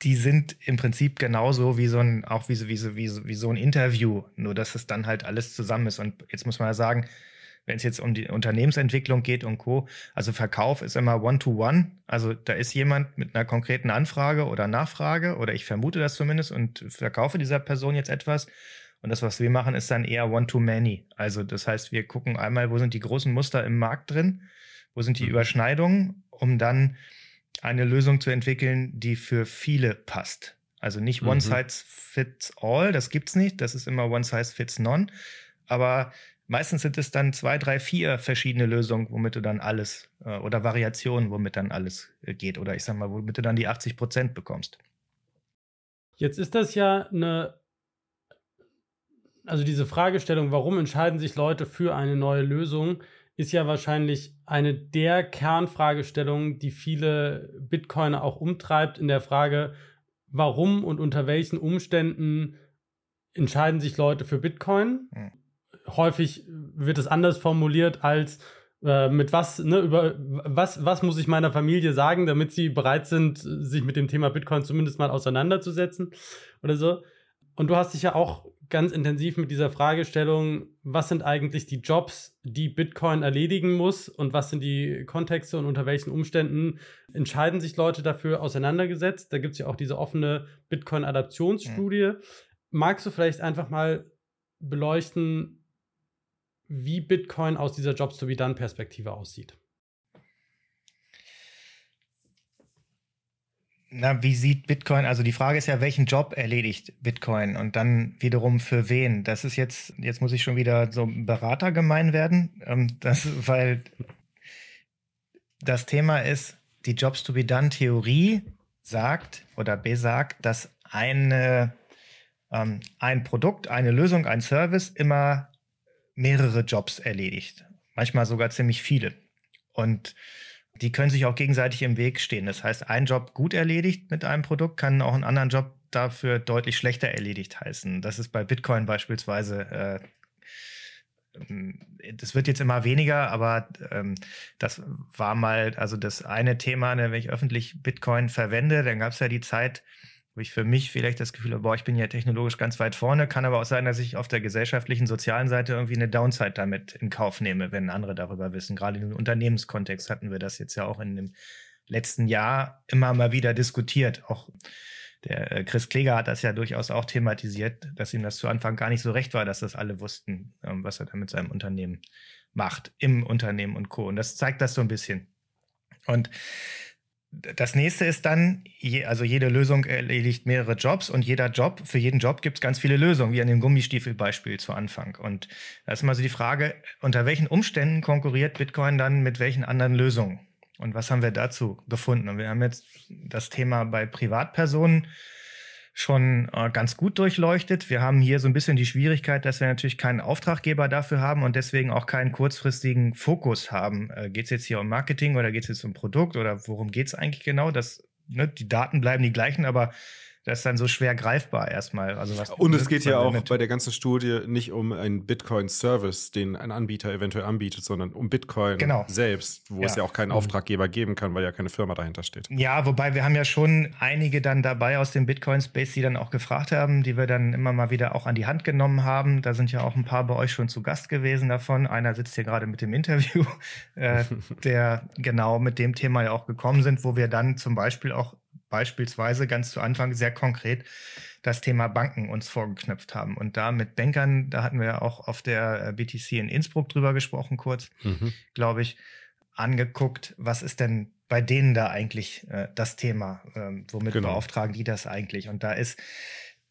Die sind im Prinzip genauso wie so ein, auch wie, wie, wie, wie so ein Interview, nur dass es dann halt alles zusammen ist. Und jetzt muss man ja sagen, wenn es jetzt um die Unternehmensentwicklung geht und Co., also Verkauf ist immer One-to-One. -one. Also da ist jemand mit einer konkreten Anfrage oder Nachfrage, oder ich vermute das zumindest, und verkaufe dieser Person jetzt etwas. Und das, was wir machen, ist dann eher One-to-Many. Also das heißt, wir gucken einmal, wo sind die großen Muster im Markt drin, wo sind die mhm. Überschneidungen, um dann eine Lösung zu entwickeln, die für viele passt. Also nicht mhm. One Size Fits All, das gibt's nicht, das ist immer One Size Fits None. Aber meistens sind es dann zwei, drei, vier verschiedene Lösungen, womit du dann alles äh, oder Variationen, womit dann alles äh, geht. Oder ich sag mal, womit du dann die 80 Prozent bekommst. Jetzt ist das ja eine also diese Fragestellung, warum entscheiden sich Leute für eine neue Lösung, ist ja wahrscheinlich eine der Kernfragestellungen, die viele Bitcoiner auch umtreibt in der Frage, warum und unter welchen Umständen entscheiden sich Leute für Bitcoin. Mhm. Häufig wird es anders formuliert als äh, mit was, ne, über was, was muss ich meiner Familie sagen, damit sie bereit sind, sich mit dem Thema Bitcoin zumindest mal auseinanderzusetzen oder so. Und du hast dich ja auch ganz intensiv mit dieser Fragestellung, was sind eigentlich die Jobs, die Bitcoin erledigen muss und was sind die Kontexte und unter welchen Umständen entscheiden sich Leute dafür auseinandergesetzt. Da gibt es ja auch diese offene Bitcoin-Adaptionsstudie. Mhm. Magst du vielleicht einfach mal beleuchten, wie Bitcoin aus dieser Jobs-to-be-done-Perspektive aussieht? Na, wie sieht Bitcoin? Also die Frage ist ja, welchen Job erledigt Bitcoin und dann wiederum für wen? Das ist jetzt, jetzt muss ich schon wieder so Berater gemein werden, ähm, das, weil das Thema ist, die Jobs to be done Theorie sagt oder besagt, dass eine, ähm, ein Produkt, eine Lösung, ein Service immer mehrere Jobs erledigt. Manchmal sogar ziemlich viele. Und die können sich auch gegenseitig im Weg stehen. Das heißt, ein Job gut erledigt mit einem Produkt kann auch einen anderen Job dafür deutlich schlechter erledigt heißen. Das ist bei Bitcoin beispielsweise. Äh, ähm, das wird jetzt immer weniger, aber ähm, das war mal, also das eine Thema, ne, wenn ich öffentlich Bitcoin verwende, dann gab es ja die Zeit, wo ich für mich vielleicht das Gefühl habe, boah, ich bin ja technologisch ganz weit vorne, kann aber auch sein, dass ich auf der gesellschaftlichen, sozialen Seite irgendwie eine Downside damit in Kauf nehme, wenn andere darüber wissen. Gerade im Unternehmenskontext hatten wir das jetzt ja auch in dem letzten Jahr immer mal wieder diskutiert. Auch der äh, Chris Kleger hat das ja durchaus auch thematisiert, dass ihm das zu Anfang gar nicht so recht war, dass das alle wussten, ähm, was er da mit seinem Unternehmen macht, im Unternehmen und Co. Und das zeigt das so ein bisschen. Und das nächste ist dann, also jede Lösung erledigt mehrere Jobs und jeder Job, für jeden Job gibt es ganz viele Lösungen, wie an dem Gummistiefelbeispiel zu Anfang. Und da ist mal so die Frage, unter welchen Umständen konkurriert Bitcoin dann mit welchen anderen Lösungen? Und was haben wir dazu gefunden? Und wir haben jetzt das Thema bei Privatpersonen schon äh, ganz gut durchleuchtet. Wir haben hier so ein bisschen die Schwierigkeit, dass wir natürlich keinen Auftraggeber dafür haben und deswegen auch keinen kurzfristigen Fokus haben. Äh, geht es jetzt hier um Marketing oder geht es jetzt um Produkt oder worum geht es eigentlich genau? Das, ne, die Daten bleiben die gleichen, aber das ist dann so schwer greifbar erstmal. Also was, und es geht ja auch bei der ganzen Studie nicht um einen Bitcoin-Service, den ein Anbieter eventuell anbietet, sondern um Bitcoin genau. selbst, wo ja. es ja auch keinen mhm. Auftraggeber geben kann, weil ja keine Firma dahinter steht. Ja, wobei wir haben ja schon einige dann dabei aus dem Bitcoin-Space, die dann auch gefragt haben, die wir dann immer mal wieder auch an die Hand genommen haben. Da sind ja auch ein paar bei euch schon zu Gast gewesen davon. Einer sitzt hier gerade mit dem Interview, äh, der genau mit dem Thema ja auch gekommen sind, wo wir dann zum Beispiel auch beispielsweise ganz zu Anfang sehr konkret das Thema Banken uns vorgeknöpft haben. Und da mit Bankern, da hatten wir ja auch auf der äh, BTC in Innsbruck drüber gesprochen, kurz, mhm. glaube ich, angeguckt, was ist denn bei denen da eigentlich äh, das Thema? Ähm, womit genau. beauftragen die das eigentlich? Und da ist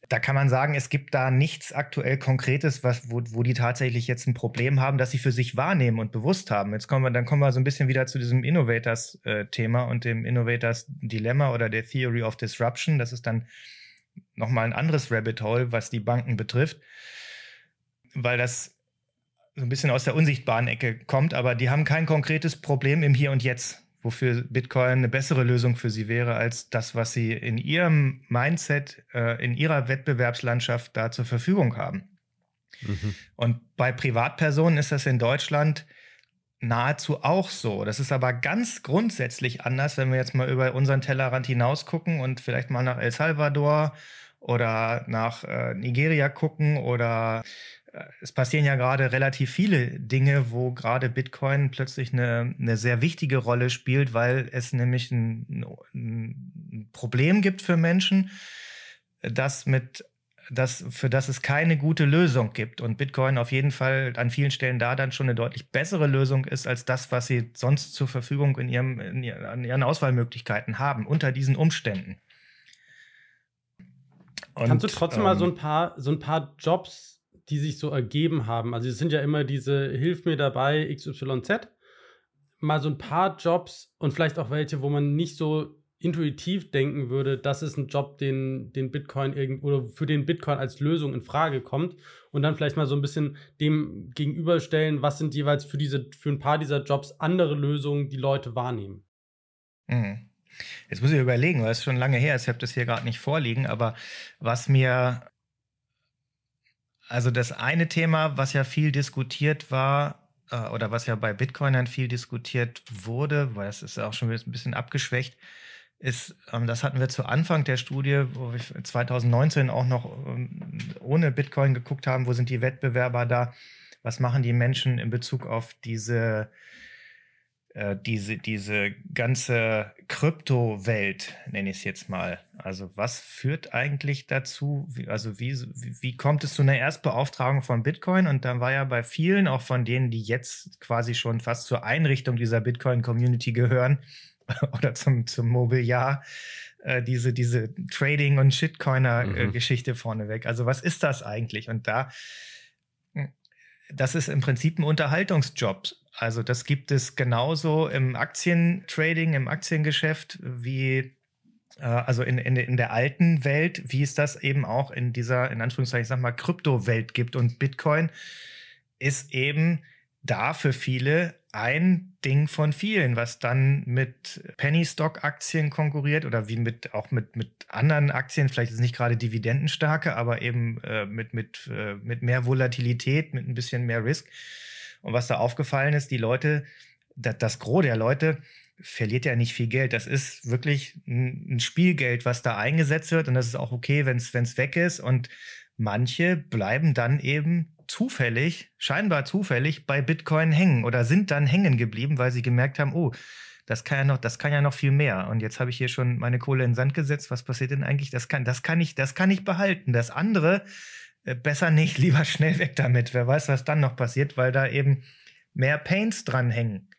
da kann man sagen, es gibt da nichts aktuell Konkretes, was, wo, wo die tatsächlich jetzt ein Problem haben, das sie für sich wahrnehmen und bewusst haben. Jetzt kommen wir, dann kommen wir so ein bisschen wieder zu diesem Innovators-Thema äh, und dem Innovators-Dilemma oder der Theory of Disruption. Das ist dann nochmal ein anderes Rabbit Hole, was die Banken betrifft, weil das so ein bisschen aus der unsichtbaren Ecke kommt, aber die haben kein konkretes Problem im Hier und Jetzt wofür Bitcoin eine bessere Lösung für sie wäre als das, was sie in ihrem Mindset, äh, in ihrer Wettbewerbslandschaft da zur Verfügung haben. Mhm. Und bei Privatpersonen ist das in Deutschland nahezu auch so. Das ist aber ganz grundsätzlich anders, wenn wir jetzt mal über unseren Tellerrand hinaus gucken und vielleicht mal nach El Salvador oder nach äh, Nigeria gucken oder es passieren ja gerade relativ viele Dinge, wo gerade Bitcoin plötzlich eine, eine sehr wichtige Rolle spielt, weil es nämlich ein, ein Problem gibt für Menschen, das mit das, für das es keine gute Lösung gibt und Bitcoin auf jeden Fall an vielen Stellen da dann schon eine deutlich bessere Lösung ist als das, was sie sonst zur Verfügung in, ihrem, in ihren Auswahlmöglichkeiten haben, unter diesen Umständen. Und, Kannst du trotzdem ähm, mal so ein paar, so ein paar Jobs die sich so ergeben haben. Also es sind ja immer diese Hilf mir dabei XYZ. Mal so ein paar Jobs und vielleicht auch welche, wo man nicht so intuitiv denken würde, das ist ein Job, den, den Bitcoin irgend oder für den Bitcoin als Lösung in Frage kommt und dann vielleicht mal so ein bisschen dem gegenüberstellen, was sind jeweils für diese für ein paar dieser Jobs andere Lösungen, die Leute wahrnehmen. Mhm. Jetzt muss ich überlegen, weil es schon lange her ist, ich habe das hier gerade nicht vorliegen, aber was mir also das eine Thema, was ja viel diskutiert war, äh, oder was ja bei Bitcoinern viel diskutiert wurde, weil es ist ja auch schon ein bisschen abgeschwächt, ist, ähm, das hatten wir zu Anfang der Studie, wo wir 2019 auch noch ähm, ohne Bitcoin geguckt haben, wo sind die Wettbewerber da, was machen die Menschen in Bezug auf diese äh, diese, diese ganze Kryptowelt, nenne ich es jetzt mal. Also was führt eigentlich dazu? Wie, also wie, wie kommt es zu einer Erstbeauftragung von Bitcoin? Und dann war ja bei vielen, auch von denen, die jetzt quasi schon fast zur Einrichtung dieser Bitcoin-Community gehören oder zum, zum Mobiliar, äh, diese, diese Trading- und Shitcoiner-Geschichte mhm. vorneweg. Also was ist das eigentlich? Und da, hm, das ist im Prinzip ein Unterhaltungsjob. Also das gibt es genauso im Aktientrading, im Aktiengeschäft wie äh, also in, in, in der alten Welt, wie es das eben auch in dieser, in Anführungszeichen, ich sag mal, Kryptowelt gibt. Und Bitcoin ist eben da für viele ein Ding von vielen, was dann mit Penny Stock Aktien konkurriert oder wie mit auch mit, mit anderen Aktien, vielleicht ist nicht gerade dividendenstarke, aber eben äh, mit, mit, äh, mit mehr Volatilität, mit ein bisschen mehr Risk. Und was da aufgefallen ist, die Leute, das, das Gros der Leute verliert ja nicht viel Geld. Das ist wirklich ein, Spielgeld, was da eingesetzt wird. Und das ist auch okay, wenn es weg ist. Und manche bleiben dann eben zufällig, scheinbar zufällig bei Bitcoin hängen oder sind dann hängen geblieben, weil sie gemerkt haben, oh, das kann ja noch, das kann ja noch viel mehr. Und jetzt habe ich hier schon meine Kohle in den Sand gesetzt. Was passiert denn eigentlich? Das kann, das kann ich, das kann ich behalten. Das andere äh, besser nicht, lieber schnell weg damit. Wer weiß, was dann noch passiert, weil da eben mehr Paints dran hängen.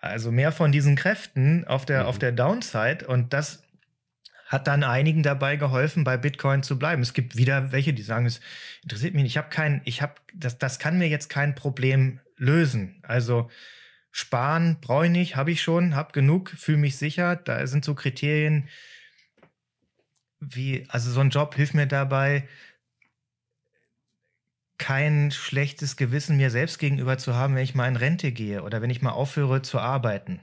Also mehr von diesen Kräften auf der, mhm. auf der Downside und das hat dann einigen dabei geholfen, bei Bitcoin zu bleiben. Es gibt wieder welche, die sagen, es interessiert mich nicht. Ich habe kein, ich habe, das, das kann mir jetzt kein Problem lösen. Also sparen brauche ich nicht, habe ich schon, habe genug, fühle mich sicher. Da sind so Kriterien wie, also so ein Job hilft mir dabei, kein schlechtes Gewissen mir selbst gegenüber zu haben, wenn ich mal in Rente gehe oder wenn ich mal aufhöre zu arbeiten.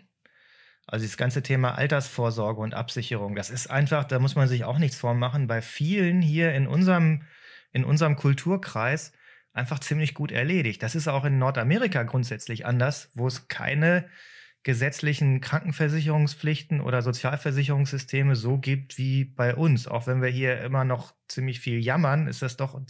Also das ganze Thema Altersvorsorge und Absicherung, das ist einfach, da muss man sich auch nichts vormachen, bei vielen hier in unserem, in unserem Kulturkreis einfach ziemlich gut erledigt. Das ist auch in Nordamerika grundsätzlich anders, wo es keine gesetzlichen Krankenversicherungspflichten oder Sozialversicherungssysteme so gibt wie bei uns. Auch wenn wir hier immer noch ziemlich viel jammern, ist das doch ein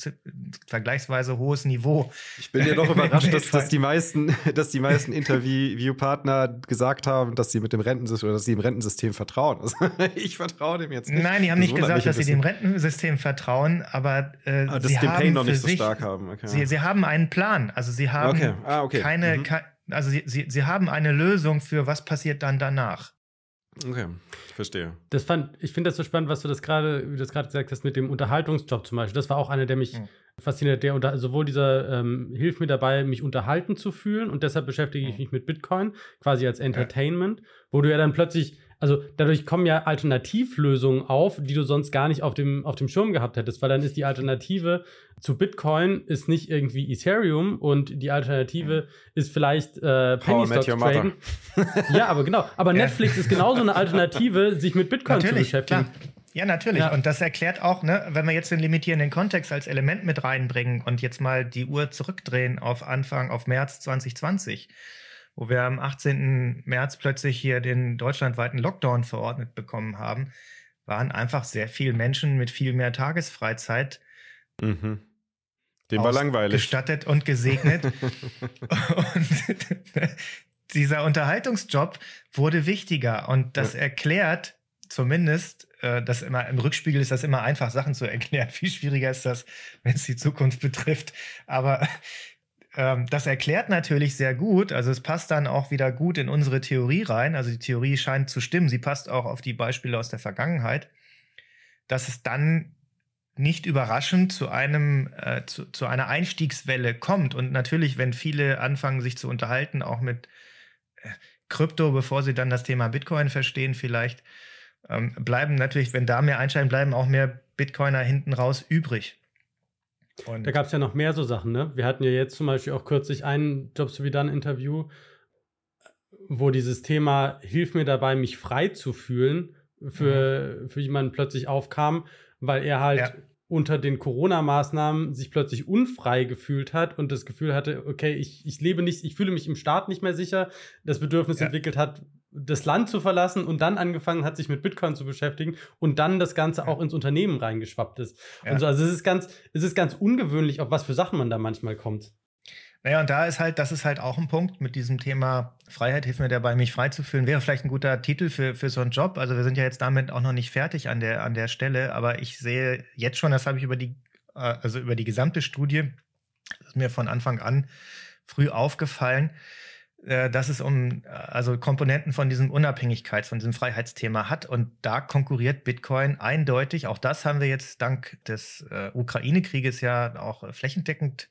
vergleichsweise hohes Niveau. Ich bin ja doch überrascht, dass, dass, die meisten, dass die meisten Interviewpartner gesagt haben, dass sie mit dem Rentensystem oder dass sie dem Rentensystem vertrauen. Also ich vertraue dem jetzt nicht. Nein, die haben nicht gesagt, dass sie dem Rentensystem vertrauen, aber äh, ah, sie haben Pain noch nicht so stark haben. Okay. Sie, sie, haben einen Plan. Also sie haben okay. Ah, okay. keine, mhm. Also sie, sie, sie haben eine Lösung für was passiert dann danach. Okay, verstehe. Das fand, ich finde das so spannend, was du das gerade, wie du das gerade gesagt hast, mit dem Unterhaltungsjob zum Beispiel. Das war auch einer, der mich mhm. fasziniert, der unter, sowohl dieser ähm, hilft mir dabei, mich unterhalten zu fühlen und deshalb beschäftige ich mich mit Bitcoin, quasi als Entertainment, ja. wo du ja dann plötzlich also dadurch kommen ja Alternativlösungen auf, die du sonst gar nicht auf dem, auf dem Schirm gehabt hättest, weil dann ist die Alternative zu Bitcoin ist nicht irgendwie Ethereum und die Alternative ist vielleicht äh, Penny Stock Trading. ja, aber genau. Aber. Netflix ist genauso eine Alternative, sich mit Bitcoin Natürlich, zu beschäftigen. Klar. Ja, natürlich. Ja. Und das erklärt auch, ne, wenn wir jetzt den limitierenden Kontext als Element mit reinbringen und jetzt mal die Uhr zurückdrehen auf Anfang, auf März 2020 wo wir am 18. März plötzlich hier den deutschlandweiten Lockdown verordnet bekommen haben, waren einfach sehr viele Menschen mit viel mehr Tagesfreizeit. Mhm. Dem war langweilig. Gestattet und gesegnet. und dieser Unterhaltungsjob wurde wichtiger und das ja. erklärt zumindest, äh, das immer im Rückspiegel ist das immer einfach, Sachen zu erklären. Viel schwieriger ist das, wenn es die Zukunft betrifft. Aber ähm, das erklärt natürlich sehr gut, also es passt dann auch wieder gut in unsere Theorie rein. Also die Theorie scheint zu stimmen, sie passt auch auf die Beispiele aus der Vergangenheit, dass es dann nicht überraschend zu einem äh, zu, zu einer Einstiegswelle kommt. Und natürlich, wenn viele anfangen, sich zu unterhalten, auch mit äh, Krypto, bevor sie dann das Thema Bitcoin verstehen, vielleicht, ähm, bleiben natürlich, wenn da mehr einsteigen, bleiben auch mehr Bitcoiner hinten raus übrig. Und da gab es ja noch mehr so Sachen, ne? Wir hatten ja jetzt zum Beispiel auch kürzlich ein Jobs to be done Interview, wo dieses Thema Hilf mir dabei, mich frei zu fühlen, für, mhm. für jemanden plötzlich aufkam, weil er halt ja. unter den Corona-Maßnahmen sich plötzlich unfrei gefühlt hat und das Gefühl hatte, okay, ich, ich lebe nicht, ich fühle mich im Staat nicht mehr sicher, das Bedürfnis ja. entwickelt hat, das Land zu verlassen und dann angefangen hat, sich mit Bitcoin zu beschäftigen und dann das Ganze auch ins Unternehmen reingeschwappt ist. Ja. So, also es ist ganz, es ist ganz ungewöhnlich, auf was für Sachen man da manchmal kommt. Naja, und da ist halt, das ist halt auch ein Punkt mit diesem Thema Freiheit, hilft mir dabei, mich frei zu fühlen. Wäre vielleicht ein guter Titel für, für so einen Job. Also wir sind ja jetzt damit auch noch nicht fertig an der, an der Stelle, aber ich sehe jetzt schon, das habe ich über die, äh, also über die gesamte Studie, das ist mir von Anfang an früh aufgefallen, äh, dass es um also Komponenten von diesem Unabhängigkeits-, von diesem Freiheitsthema hat. Und da konkurriert Bitcoin eindeutig. Auch das haben wir jetzt dank des äh, Ukraine-Krieges ja auch flächendeckend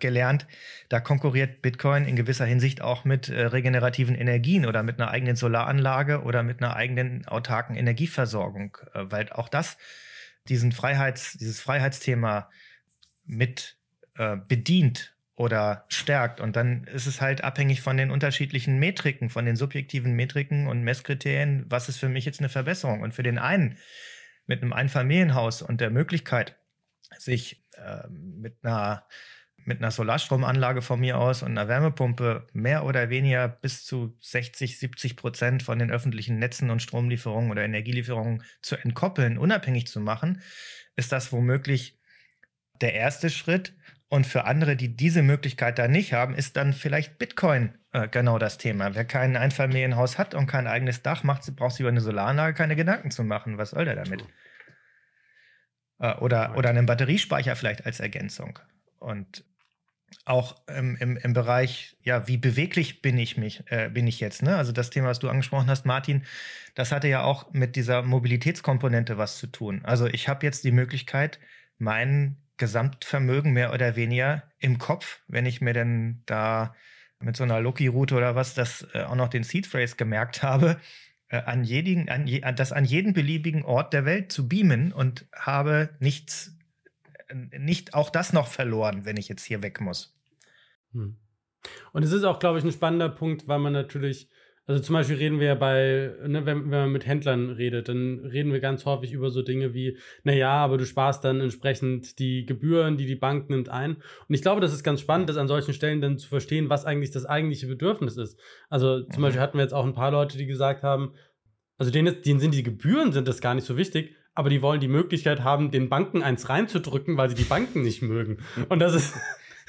gelernt. Da konkurriert Bitcoin in gewisser Hinsicht auch mit äh, regenerativen Energien oder mit einer eigenen Solaranlage oder mit einer eigenen autarken Energieversorgung, äh, weil auch das diesen Freiheits, dieses Freiheitsthema mit äh, bedient oder stärkt. Und dann ist es halt abhängig von den unterschiedlichen Metriken, von den subjektiven Metriken und Messkriterien, was ist für mich jetzt eine Verbesserung. Und für den einen mit einem Einfamilienhaus und der Möglichkeit, sich äh, mit einer mit einer Solarstromanlage von mir aus und einer Wärmepumpe mehr oder weniger bis zu 60, 70 Prozent von den öffentlichen Netzen und Stromlieferungen oder Energielieferungen zu entkoppeln, unabhängig zu machen, ist das womöglich der erste Schritt. Und für andere, die diese Möglichkeit da nicht haben, ist dann vielleicht Bitcoin äh, genau das Thema. Wer kein Einfamilienhaus hat und kein eigenes Dach macht, braucht sich über eine Solaranlage keine Gedanken zu machen. Was soll der damit? Äh, oder, oder einen Batteriespeicher vielleicht als Ergänzung. Und auch ähm, im, im Bereich, ja, wie beweglich bin ich mich, äh, bin ich jetzt, ne? Also das Thema, was du angesprochen hast, Martin, das hatte ja auch mit dieser Mobilitätskomponente was zu tun. Also ich habe jetzt die Möglichkeit, mein Gesamtvermögen mehr oder weniger im Kopf, wenn ich mir denn da mit so einer Loki-Route oder was, das äh, auch noch den Seed Phrase gemerkt habe, äh, an jeden, an je, das an jeden beliebigen Ort der Welt zu beamen und habe nichts, äh, nicht auch das noch verloren, wenn ich jetzt hier weg muss. Hm. Und es ist auch, glaube ich, ein spannender Punkt, weil man natürlich also zum Beispiel reden wir ja bei, ne, wenn, wenn man mit Händlern redet, dann reden wir ganz häufig über so Dinge wie, naja, aber du sparst dann entsprechend die Gebühren, die die Bank nimmt ein. Und ich glaube, das ist ganz spannend, das an solchen Stellen dann zu verstehen, was eigentlich das eigentliche Bedürfnis ist. Also zum. Beispiel hatten wir jetzt auch ein paar Leute, die gesagt haben, also denen, denen sind die Gebühren sind das gar nicht so wichtig, aber die wollen die Möglichkeit haben, den Banken eins reinzudrücken, weil sie die Banken nicht mögen. Und das ist,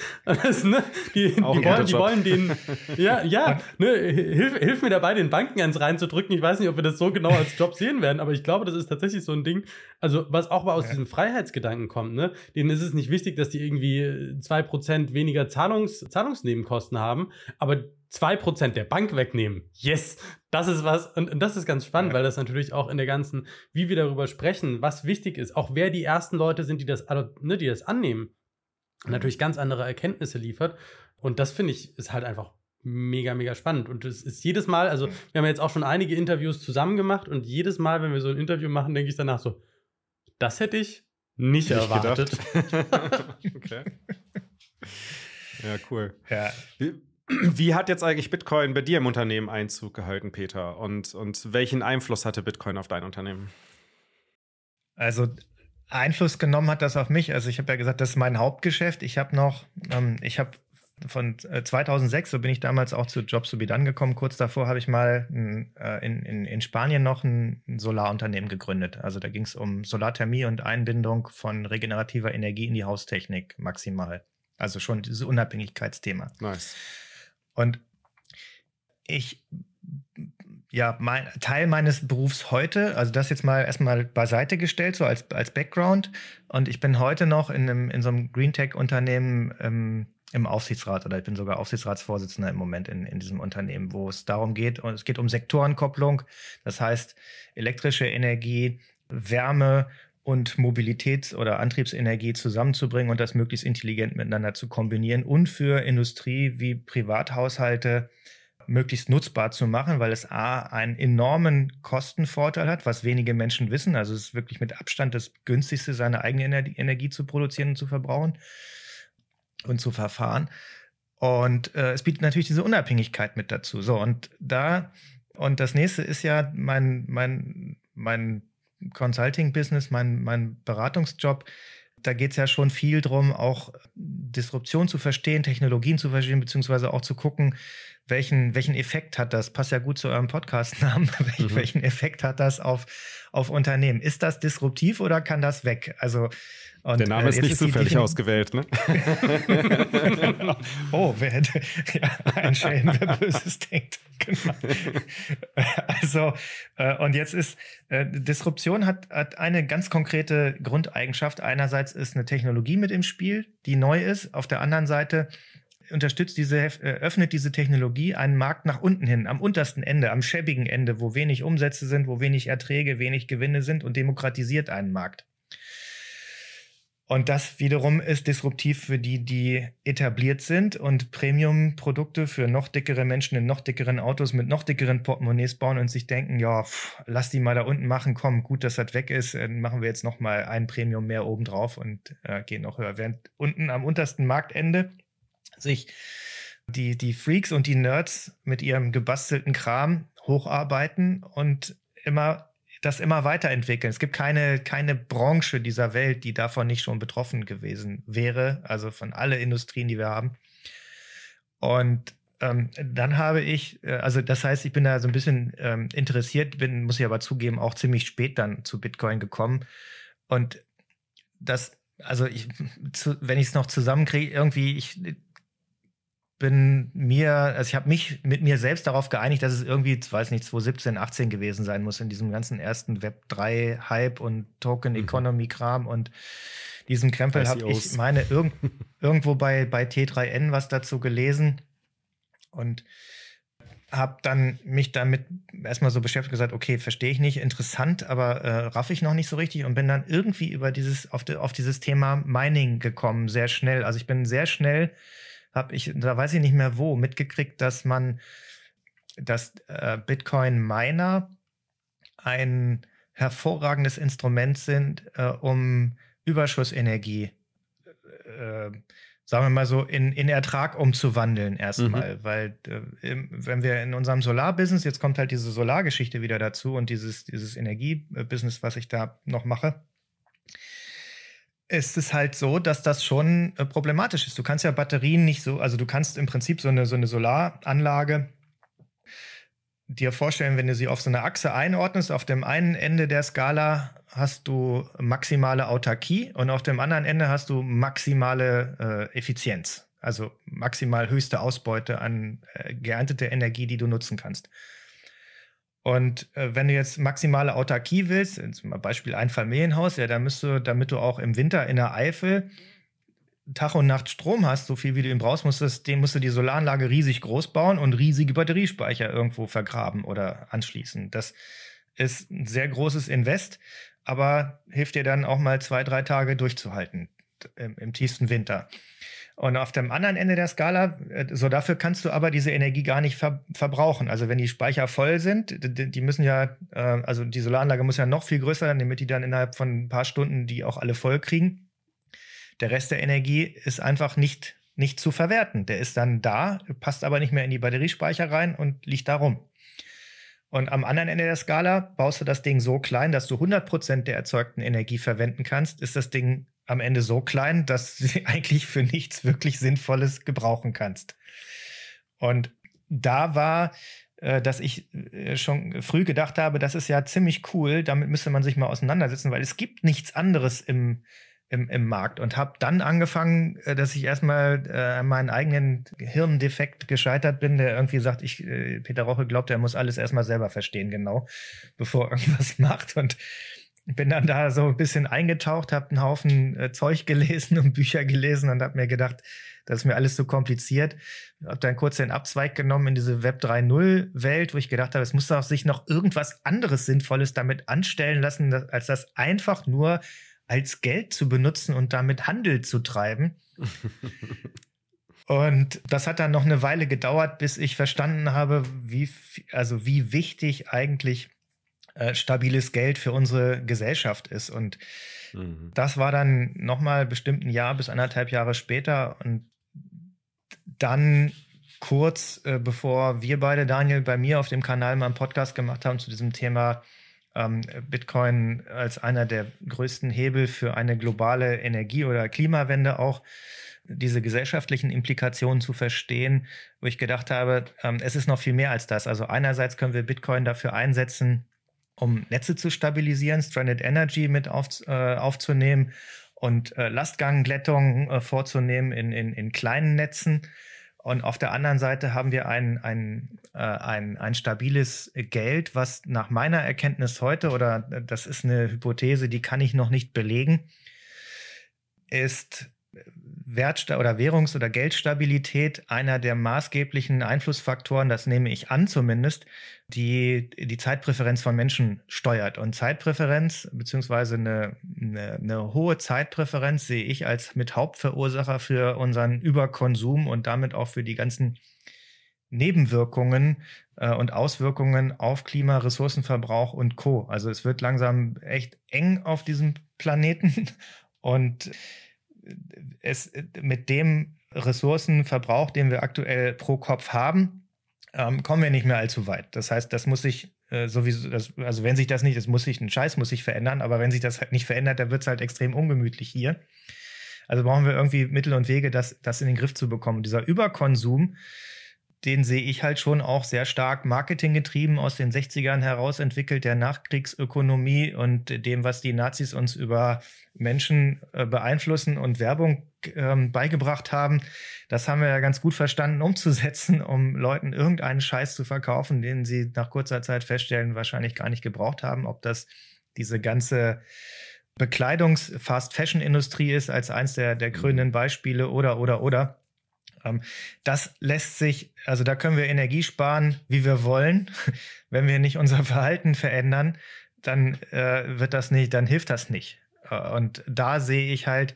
das, ne, die, die, wollen, die wollen den, ja, ja, ne, hilf, hilf mir dabei, den Banken ans reinzudrücken. Ich weiß nicht, ob wir das so genau als Job sehen werden, aber ich glaube, das ist tatsächlich so ein Ding, also was auch mal aus ja. diesem Freiheitsgedanken kommt, ne? Denen ist es nicht wichtig, dass die irgendwie zwei Prozent weniger Zahlungs, Zahlungsnebenkosten haben, aber zwei Prozent der Bank wegnehmen. Yes! Das ist was, und, und das ist ganz spannend, ja. weil das natürlich auch in der ganzen, wie wir darüber sprechen, was wichtig ist, auch wer die ersten Leute sind, die das, ne, die das annehmen natürlich ganz andere Erkenntnisse liefert. Und das finde ich ist halt einfach mega, mega spannend. Und es ist jedes Mal, also wir haben jetzt auch schon einige Interviews zusammen gemacht und jedes Mal, wenn wir so ein Interview machen, denke ich danach so, das hätte ich nicht, nicht erwartet. okay. Ja, cool. Ja. Wie, wie, hat jetzt eigentlich Bitcoin bei dir im Unternehmen Einzug gehalten, Peter? Und, und welchen Einfluss hatte Bitcoin auf dein Unternehmen? Also Einfluss genommen hat das auf mich. Also ich habe ja gesagt, das ist mein Hauptgeschäft. Ich habe noch, ähm, ich habe von 2006, äh, so bin ich damals auch zu Jobs to be done gekommen. Kurz davor habe ich mal äh, in, in, in Spanien noch ein Solarunternehmen gegründet. Also da ging es um Solarthermie und Einbindung von regenerativer Energie in die Haustechnik maximal. Also schon dieses Unabhängigkeitsthema. Nice. Und ich ja, mein, Teil meines Berufs heute, also das jetzt mal erstmal beiseite gestellt, so als, als Background. Und ich bin heute noch in, einem, in so einem Green Tech-Unternehmen ähm, im Aufsichtsrat oder ich bin sogar Aufsichtsratsvorsitzender im Moment in, in diesem Unternehmen, wo es darum geht, und es geht um Sektorenkopplung, das heißt elektrische Energie, Wärme und Mobilitäts- oder Antriebsenergie zusammenzubringen und das möglichst intelligent miteinander zu kombinieren und für Industrie wie Privathaushalte möglichst nutzbar zu machen, weil es A, einen enormen Kostenvorteil hat, was wenige Menschen wissen. Also es ist wirklich mit Abstand das günstigste, seine eigene Energie zu produzieren und zu verbrauchen und zu verfahren. Und äh, es bietet natürlich diese Unabhängigkeit mit dazu. So, und da, und das nächste ist ja mein, mein, mein Consulting-Business, mein, mein Beratungsjob da geht es ja schon viel darum, auch Disruption zu verstehen, Technologien zu verstehen, beziehungsweise auch zu gucken, welchen, welchen Effekt hat das? Passt ja gut zu eurem Podcast-Namen. Mhm. Welchen Effekt hat das auf, auf Unternehmen? Ist das disruptiv oder kann das weg? Also, und, Der Name äh, ist nicht zufällig ausgewählt, ne? oh, wer hätte ja, ein Schelm, wer Böses denkt. Genau. Also, äh, und jetzt ist, äh, Disruption hat, hat eine ganz konkrete Grundeigenschaft. Einerseits ist eine Technologie mit im Spiel, die neu ist. Auf der anderen Seite unterstützt diese, äh, öffnet diese Technologie einen Markt nach unten hin, am untersten Ende, am schäbigen Ende, wo wenig Umsätze sind, wo wenig Erträge, wenig Gewinne sind und demokratisiert einen Markt. Und das wiederum ist disruptiv für die, die etabliert sind und Premium-Produkte für noch dickere Menschen in noch dickeren Autos mit noch dickeren Portemonnaies bauen und sich denken, ja, pff, lass die mal da unten machen, komm, gut, dass das weg ist, dann machen wir jetzt noch mal ein Premium mehr obendrauf und äh, gehen noch höher. Während unten am untersten Marktende sich die, die Freaks und die Nerds mit ihrem gebastelten Kram hocharbeiten und immer das immer weiterentwickeln. Es gibt keine, keine Branche dieser Welt, die davon nicht schon betroffen gewesen wäre, also von alle Industrien, die wir haben. Und ähm, dann habe ich, äh, also das heißt, ich bin da so ein bisschen ähm, interessiert, bin, muss ich aber zugeben, auch ziemlich spät dann zu Bitcoin gekommen. Und das, also ich, zu, wenn ich es noch zusammenkriege, irgendwie, ich bin mir, also ich habe mich mit mir selbst darauf geeinigt, dass es irgendwie, weiß nicht, 2017, 18 gewesen sein muss in diesem ganzen ersten Web 3 Hype und Token mhm. Economy Kram und diesem Krempel habe ich meine irg irgendwo bei bei T3N was dazu gelesen und habe dann mich damit erstmal so beschäftigt gesagt, okay, verstehe ich nicht, interessant, aber äh, raff ich noch nicht so richtig und bin dann irgendwie über dieses auf, de, auf dieses Thema Mining gekommen, sehr schnell. Also ich bin sehr schnell habe ich, da weiß ich nicht mehr wo, mitgekriegt, dass man, dass äh, Bitcoin-Miner ein hervorragendes Instrument sind, äh, um Überschussenergie, äh, sagen wir mal so, in, in Ertrag umzuwandeln erstmal. Mhm. Weil äh, wenn wir in unserem Solarbusiness, jetzt kommt halt diese Solargeschichte wieder dazu und dieses, dieses Energiebusiness, was ich da noch mache, ist es halt so, dass das schon äh, problematisch ist. Du kannst ja Batterien nicht so, also du kannst im Prinzip so eine, so eine Solaranlage dir vorstellen, wenn du sie auf so eine Achse einordnest, auf dem einen Ende der Skala hast du maximale Autarkie und auf dem anderen Ende hast du maximale äh, Effizienz, also maximal höchste Ausbeute an äh, geernteter Energie, die du nutzen kannst. Und äh, wenn du jetzt maximale Autarkie willst, zum Beispiel ein Familienhaus, ja, da müsst du, damit du auch im Winter in der Eifel Tag und Nacht Strom hast, so viel wie du ihm brauchst, musst dem musst du die Solaranlage riesig groß bauen und riesige Batteriespeicher irgendwo vergraben oder anschließen. Das ist ein sehr großes Invest, aber hilft dir dann auch mal zwei, drei Tage durchzuhalten im, im tiefsten Winter. Und auf dem anderen Ende der Skala, äh, so dafür kannst du aber diese Energie gar nicht ver verbrauchen. Also wenn die Speicher voll sind, die, die müssen ja, äh, also die Solaranlage muss ja noch viel größer sein, damit die dann innerhalb von ein paar Stunden die auch alle voll kriegen. Der Rest der Energie ist einfach nicht, nicht zu verwerten. Der ist dann da, passt aber nicht mehr in die Batteriespeicher rein und liegt da rum. Und am anderen Ende der Skala baust du das Ding so klein, dass du 100% der erzeugten Energie verwenden kannst, ist das Ding am Ende so klein, dass du sie eigentlich für nichts wirklich Sinnvolles gebrauchen kannst. Und da war, äh, dass ich äh, schon früh gedacht habe, das ist ja ziemlich cool, damit müsste man sich mal auseinandersetzen, weil es gibt nichts anderes im, im, im Markt und habe dann angefangen, äh, dass ich erstmal äh, meinen eigenen Hirndefekt gescheitert bin, der irgendwie sagt, ich, Peter Roche glaubt, er muss alles erstmal selber verstehen, genau, bevor er irgendwas macht. Und bin dann da so ein bisschen eingetaucht, habe einen Haufen äh, Zeug gelesen und Bücher gelesen und habe mir gedacht, das ist mir alles so kompliziert. Habe dann kurz den Abzweig genommen in diese Web 3.0 Welt, wo ich gedacht habe, es muss doch sich noch irgendwas anderes Sinnvolles damit anstellen lassen, als das einfach nur als Geld zu benutzen und damit Handel zu treiben. Und das hat dann noch eine Weile gedauert, bis ich verstanden habe, wie, also wie wichtig eigentlich äh, stabiles Geld für unsere Gesellschaft ist. Und mhm. das war dann nochmal bestimmt ein Jahr bis anderthalb Jahre später. Und dann kurz äh, bevor wir beide, Daniel, bei mir auf dem Kanal mal einen Podcast gemacht haben zu diesem Thema ähm, Bitcoin als einer der größten Hebel für eine globale Energie- oder Klimawende auch diese gesellschaftlichen Implikationen zu verstehen, wo ich gedacht habe, ähm, es ist noch viel mehr als das. Also einerseits können wir Bitcoin dafür einsetzen, um Netze zu stabilisieren, Stranded Energy mit auf, äh, aufzunehmen und äh, Lastgangglättung äh, vorzunehmen in, in, in kleinen Netzen. Und auf der anderen Seite haben wir ein, ein, äh, ein, ein stabiles Geld, was nach meiner Erkenntnis heute, oder das ist eine Hypothese, die kann ich noch nicht belegen, ist Wert oder Währungs- oder Geldstabilität einer der maßgeblichen Einflussfaktoren, das nehme ich an zumindest, die die Zeitpräferenz von Menschen steuert. Und Zeitpräferenz beziehungsweise eine, eine, eine hohe Zeitpräferenz sehe ich als mit Hauptverursacher für unseren Überkonsum und damit auch für die ganzen Nebenwirkungen äh, und Auswirkungen auf Klima, Ressourcenverbrauch und Co. Also es wird langsam echt eng auf diesem Planeten und es mit dem Ressourcenverbrauch, den wir aktuell pro Kopf haben, ähm, kommen wir nicht mehr allzu weit. Das heißt, das muss sich äh, sowieso, das, also wenn sich das nicht, das muss sich, ein Scheiß muss sich verändern, aber wenn sich das halt nicht verändert, dann wird es halt extrem ungemütlich hier. Also brauchen wir irgendwie Mittel und Wege, das, das in den Griff zu bekommen. dieser Überkonsum, den sehe ich halt schon auch sehr stark marketinggetrieben aus den 60ern heraus entwickelt, der Nachkriegsökonomie und dem, was die Nazis uns über Menschen äh, beeinflussen und Werbung ähm, beigebracht haben. Das haben wir ja ganz gut verstanden umzusetzen, um Leuten irgendeinen Scheiß zu verkaufen, den sie nach kurzer Zeit feststellen, wahrscheinlich gar nicht gebraucht haben. Ob das diese ganze Bekleidungs-Fast-Fashion-Industrie ist, als eins der, der krönenden Beispiele oder, oder, oder. Ähm, das lässt sich, also da können wir Energie sparen, wie wir wollen. Wenn wir nicht unser Verhalten verändern, dann äh, wird das nicht, dann hilft das nicht. Äh, und da sehe ich halt,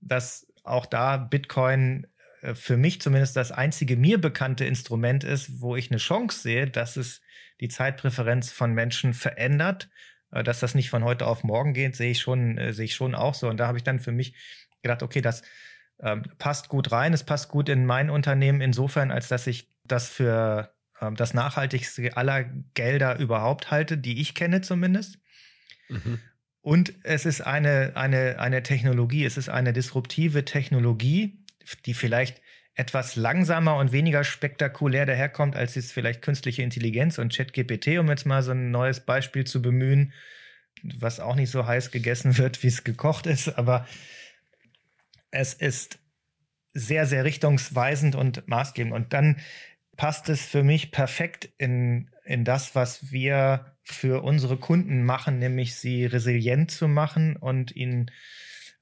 dass auch da Bitcoin äh, für mich zumindest das einzige mir bekannte Instrument ist, wo ich eine Chance sehe, dass es die Zeitpräferenz von Menschen verändert. Dass das nicht von heute auf morgen geht, sehe ich schon, sehe ich schon auch so. Und da habe ich dann für mich gedacht, okay, das ähm, passt gut rein. Es passt gut in mein Unternehmen insofern, als dass ich das für ähm, das nachhaltigste aller Gelder überhaupt halte, die ich kenne zumindest. Mhm. Und es ist eine, eine, eine Technologie, es ist eine disruptive Technologie, die vielleicht etwas langsamer und weniger spektakulär daherkommt, als es vielleicht künstliche Intelligenz und ChatGPT, um jetzt mal so ein neues Beispiel zu bemühen, was auch nicht so heiß gegessen wird, wie es gekocht ist, aber es ist sehr, sehr richtungsweisend und maßgebend. Und dann passt es für mich perfekt in, in das, was wir für unsere Kunden machen, nämlich sie resilient zu machen und ihnen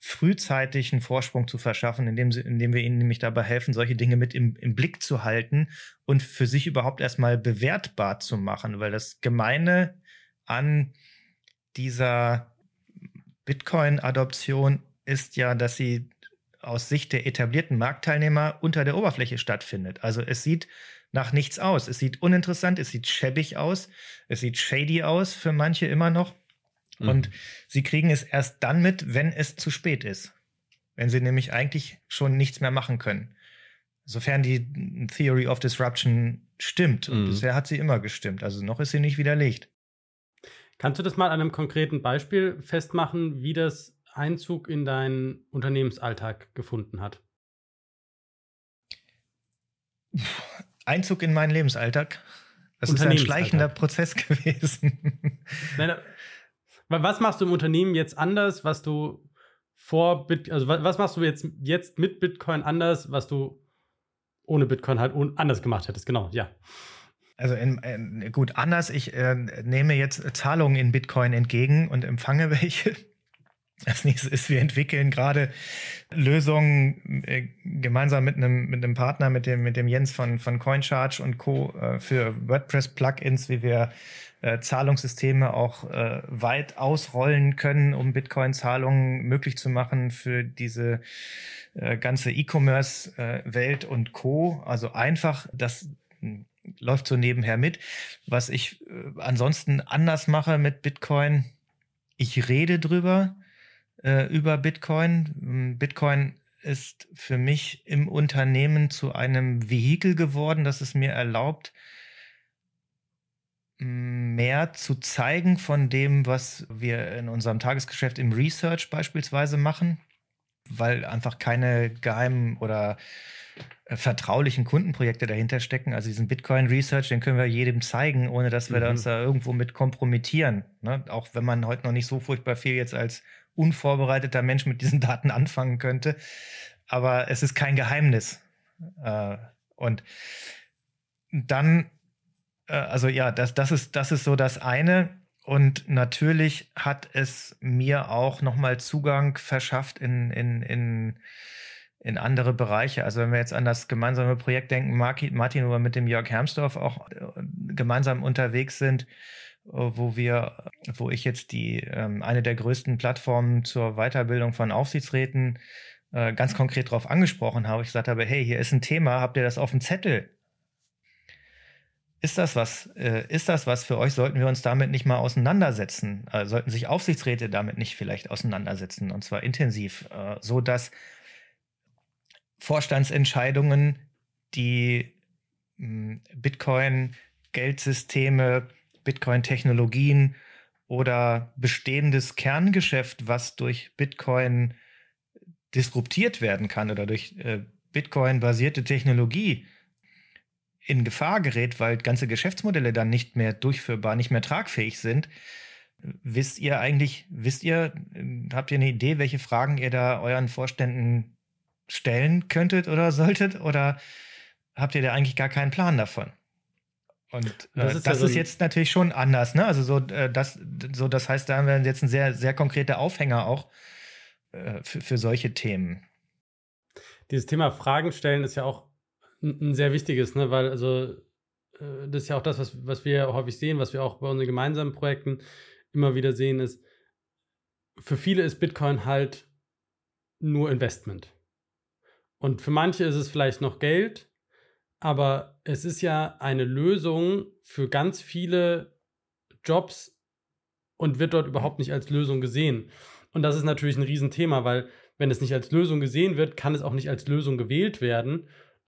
frühzeitig einen Vorsprung zu verschaffen, indem, sie, indem wir ihnen nämlich dabei helfen, solche Dinge mit im, im Blick zu halten und für sich überhaupt erstmal bewertbar zu machen. Weil das Gemeine an dieser Bitcoin-Adoption ist ja, dass sie aus Sicht der etablierten Marktteilnehmer unter der Oberfläche stattfindet. Also es sieht nach nichts aus. Es sieht uninteressant, es sieht schäbig aus, es sieht shady aus für manche immer noch. Mhm. Und sie kriegen es erst dann mit, wenn es zu spät ist. Wenn sie nämlich eigentlich schon nichts mehr machen können. Sofern die Theory of Disruption stimmt. Und mhm. bisher hat sie immer gestimmt. Also noch ist sie nicht widerlegt. Kannst du das mal an einem konkreten Beispiel festmachen, wie das Einzug in deinen Unternehmensalltag gefunden hat? Einzug in meinen Lebensalltag? Das ist ein schleichender Prozess gewesen. Nein, was machst du im Unternehmen jetzt anders, was du vor Bit also was machst du jetzt, jetzt mit Bitcoin anders, was du ohne Bitcoin halt anders gemacht hättest? Genau, ja. Also in, in, gut, anders, ich äh, nehme jetzt Zahlungen in Bitcoin entgegen und empfange welche. Das nächste ist, wir entwickeln gerade Lösungen äh, gemeinsam mit einem, mit Partner, mit dem, mit dem Jens von, von CoinCharge und Co. Äh, für WordPress-Plugins, wie wir äh, Zahlungssysteme auch äh, weit ausrollen können, um Bitcoin-Zahlungen möglich zu machen für diese äh, ganze E-Commerce-Welt und Co. Also einfach, das hm, läuft so nebenher mit. Was ich äh, ansonsten anders mache mit Bitcoin, ich rede drüber äh, über Bitcoin. Ähm, Bitcoin ist für mich im Unternehmen zu einem Vehikel geworden, das es mir erlaubt, mehr zu zeigen von dem, was wir in unserem Tagesgeschäft im Research beispielsweise machen, weil einfach keine geheimen oder äh, vertraulichen Kundenprojekte dahinter stecken. Also diesen Bitcoin Research, den können wir jedem zeigen, ohne dass wir mhm. uns da irgendwo mit kompromittieren. Ne? Auch wenn man heute noch nicht so furchtbar viel jetzt als unvorbereiteter Mensch mit diesen Daten anfangen könnte. Aber es ist kein Geheimnis. Äh, und dann, äh, also ja, das, das, ist, das ist so das eine. Und natürlich hat es mir auch nochmal Zugang verschafft in, in, in in andere Bereiche. Also wenn wir jetzt an das gemeinsame Projekt denken, Martin, wo wir mit dem Jörg Hermsdorf auch äh, gemeinsam unterwegs sind, wo wir, wo ich jetzt die ähm, eine der größten Plattformen zur Weiterbildung von Aufsichtsräten äh, ganz konkret darauf angesprochen habe. Ich gesagt habe, hey, hier ist ein Thema, habt ihr das auf dem Zettel? Ist das was? Äh, ist das was für euch? Sollten wir uns damit nicht mal auseinandersetzen? Äh, sollten sich Aufsichtsräte damit nicht vielleicht auseinandersetzen und zwar intensiv, äh, so dass Vorstandsentscheidungen, die hm, Bitcoin-Geldsysteme, Bitcoin-Technologien oder bestehendes Kerngeschäft, was durch Bitcoin disruptiert werden kann oder durch äh, Bitcoin-basierte Technologie in Gefahr gerät, weil ganze Geschäftsmodelle dann nicht mehr durchführbar, nicht mehr tragfähig sind. Wisst ihr eigentlich, wisst ihr, habt ihr eine Idee, welche Fragen ihr da euren Vorständen stellen könntet oder solltet? Oder habt ihr da eigentlich gar keinen Plan davon? Und äh, das, ist, das ja so ist, jetzt natürlich schon anders, ne? Also so, äh, das, so, das heißt, da haben wir jetzt ein sehr, sehr konkreter Aufhänger auch äh, für, für solche Themen. Dieses Thema Fragen stellen ist ja auch ein, ein sehr wichtiges, ne? Weil also äh, das ist ja auch das, was, was wir häufig sehen, was wir auch bei unseren gemeinsamen Projekten immer wieder sehen, ist, für viele ist Bitcoin halt nur Investment. Und für manche ist es vielleicht noch Geld, aber es ist ja eine Lösung für ganz viele Jobs und wird dort überhaupt nicht als Lösung gesehen. Und das ist natürlich ein Riesenthema, weil wenn es nicht als Lösung gesehen wird, kann es auch nicht als Lösung gewählt werden.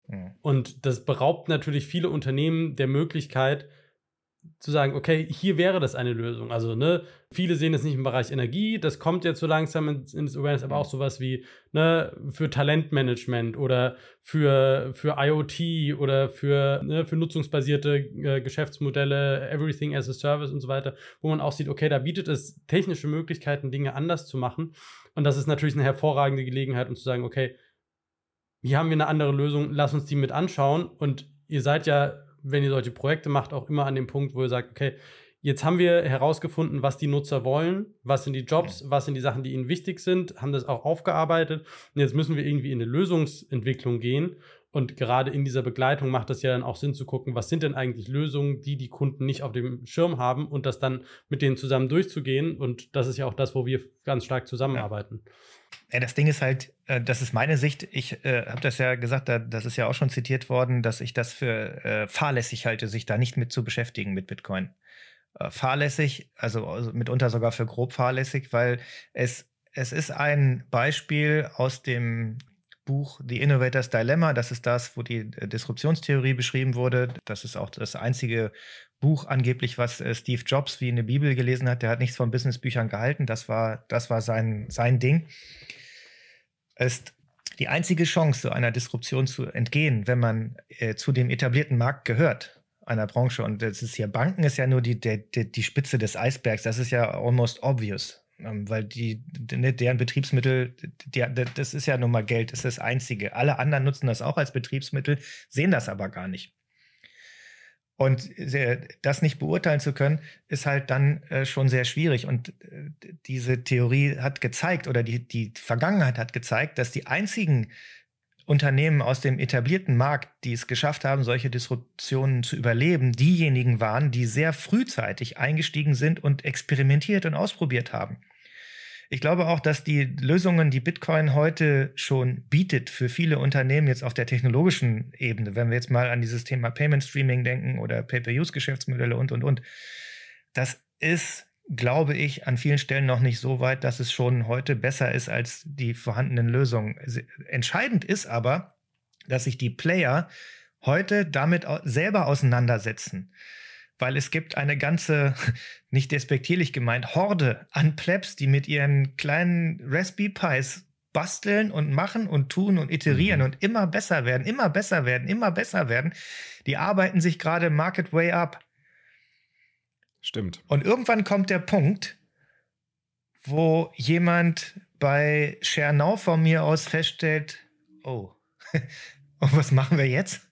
Mhm. Und das beraubt natürlich viele Unternehmen der Möglichkeit, zu sagen, okay, hier wäre das eine Lösung. Also, ne, viele sehen es nicht im Bereich Energie, das kommt jetzt so langsam ins, ins Awareness, aber auch sowas wie, ne, für Talentmanagement oder für, für IoT oder für, ne, für nutzungsbasierte äh, Geschäftsmodelle, Everything as a Service und so weiter, wo man auch sieht, okay, da bietet es technische Möglichkeiten, Dinge anders zu machen. Und das ist natürlich eine hervorragende Gelegenheit, um zu sagen, okay, hier haben wir eine andere Lösung, lass uns die mit anschauen. Und ihr seid ja wenn ihr solche Projekte macht, auch immer an dem Punkt, wo ihr sagt, okay, jetzt haben wir herausgefunden, was die Nutzer wollen, was sind die Jobs, was sind die Sachen, die ihnen wichtig sind, haben das auch aufgearbeitet und jetzt müssen wir irgendwie in eine Lösungsentwicklung gehen. Und gerade in dieser Begleitung macht es ja dann auch Sinn zu gucken, was sind denn eigentlich Lösungen, die die Kunden nicht auf dem Schirm haben und das dann mit denen zusammen durchzugehen. Und das ist ja auch das, wo wir ganz stark zusammenarbeiten. Ja. Ja, das Ding ist halt, äh, das ist meine Sicht. Ich äh, habe das ja gesagt, da, das ist ja auch schon zitiert worden, dass ich das für äh, fahrlässig halte, sich da nicht mit zu beschäftigen mit Bitcoin. Äh, fahrlässig, also, also mitunter sogar für grob fahrlässig, weil es, es ist ein Beispiel aus dem Buch The Innovator's Dilemma. Das ist das, wo die äh, Disruptionstheorie beschrieben wurde. Das ist auch das einzige Buch angeblich, was äh, Steve Jobs wie eine Bibel gelesen hat. Der hat nichts von Businessbüchern gehalten. Das war, das war sein, sein Ding. Ist die einzige Chance, so einer Disruption zu entgehen, wenn man äh, zu dem etablierten Markt gehört, einer Branche. Und das ist hier, Banken ist ja nur die, die, die Spitze des Eisbergs. Das ist ja almost obvious. Ähm, weil die, die, deren Betriebsmittel, die, das ist ja nun mal Geld, ist das einzige. Alle anderen nutzen das auch als Betriebsmittel, sehen das aber gar nicht. Und das nicht beurteilen zu können, ist halt dann äh, schon sehr schwierig. Und äh, diese Theorie hat gezeigt, oder die, die Vergangenheit hat gezeigt, dass die einzigen Unternehmen aus dem etablierten Markt, die es geschafft haben, solche Disruptionen zu überleben, diejenigen waren, die sehr frühzeitig eingestiegen sind und experimentiert und ausprobiert haben. Ich glaube auch, dass die Lösungen, die Bitcoin heute schon bietet für viele Unternehmen jetzt auf der technologischen Ebene, wenn wir jetzt mal an dieses Thema Payment Streaming denken oder Pay-per-Use-Geschäftsmodelle und, und, und, das ist, glaube ich, an vielen Stellen noch nicht so weit, dass es schon heute besser ist als die vorhandenen Lösungen. Entscheidend ist aber, dass sich die Player heute damit selber auseinandersetzen weil es gibt eine ganze, nicht despektierlich gemeint, Horde an Plebs, die mit ihren kleinen Raspberry Pis basteln und machen und tun und iterieren mhm. und immer besser werden, immer besser werden, immer besser werden. Die arbeiten sich gerade Market Way up. Stimmt. Und irgendwann kommt der Punkt, wo jemand bei Schernau von mir aus feststellt, oh, und was machen wir jetzt?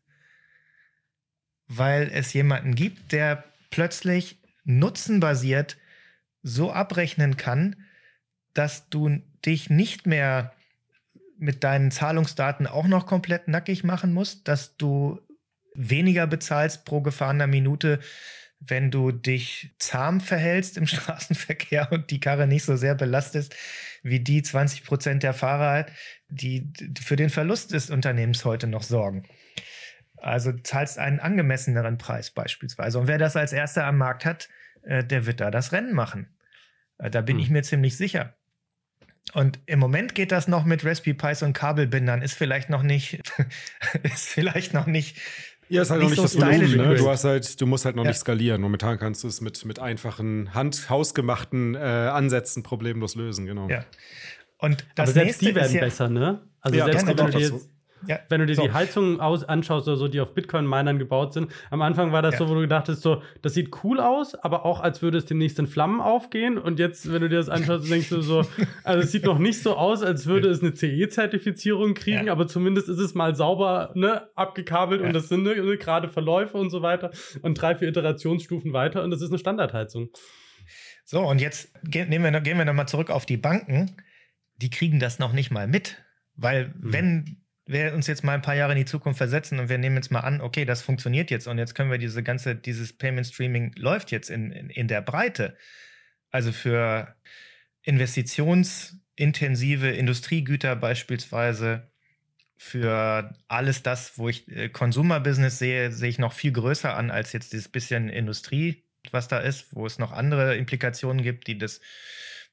Weil es jemanden gibt, der plötzlich nutzenbasiert so abrechnen kann, dass du dich nicht mehr mit deinen Zahlungsdaten auch noch komplett nackig machen musst, dass du weniger bezahlst pro gefahrener Minute, wenn du dich zahm verhältst im Straßenverkehr und die Karre nicht so sehr belastest wie die 20 Prozent der Fahrer, die für den Verlust des Unternehmens heute noch sorgen. Also zahlst einen angemesseneren Preis beispielsweise. Und wer das als erster am Markt hat, äh, der wird da das Rennen machen. Äh, da bin hm. ich mir ziemlich sicher. Und im Moment geht das noch mit Raspberry Pis und Kabelbindern. Ist vielleicht noch nicht, ist vielleicht noch nicht ja, ist halt nicht noch nicht so das Volumen, ne? Du hast halt, du musst halt noch ja. nicht skalieren. Momentan kannst du es mit, mit einfachen, hand, hausgemachten äh, Ansätzen problemlos lösen, genau. Ja. Und das Aber selbst die werden ja besser, ne? Also ja, selbst wenn du jetzt ja, Wenn du dir so. die Heizungen aus, anschaust oder so, die auf Bitcoin-Minern gebaut sind, am Anfang war das ja. so, wo du gedacht hast, so, das sieht cool aus, aber auch als würde es demnächst in Flammen aufgehen. Und jetzt, wenn du dir das anschaust, denkst du so, also es sieht noch nicht so aus, als würde es eine CE-Zertifizierung kriegen, ja. aber zumindest ist es mal sauber ne, abgekabelt und das sind ne, gerade Verläufe und so weiter und drei, vier Iterationsstufen weiter und das ist eine Standardheizung. So, und jetzt gehen wir, gehen wir nochmal zurück auf die Banken. Die kriegen das noch nicht mal mit. Weil, hm. wenn wir uns jetzt mal ein paar Jahre in die Zukunft versetzen und wir nehmen jetzt mal an, okay, das funktioniert jetzt und jetzt können wir diese ganze, dieses Payment Streaming läuft jetzt in, in, in der Breite. Also für investitionsintensive Industriegüter beispielsweise, für alles das, wo ich äh, Consumer-Business sehe, sehe ich noch viel größer an als jetzt dieses bisschen Industrie, was da ist, wo es noch andere Implikationen gibt, die das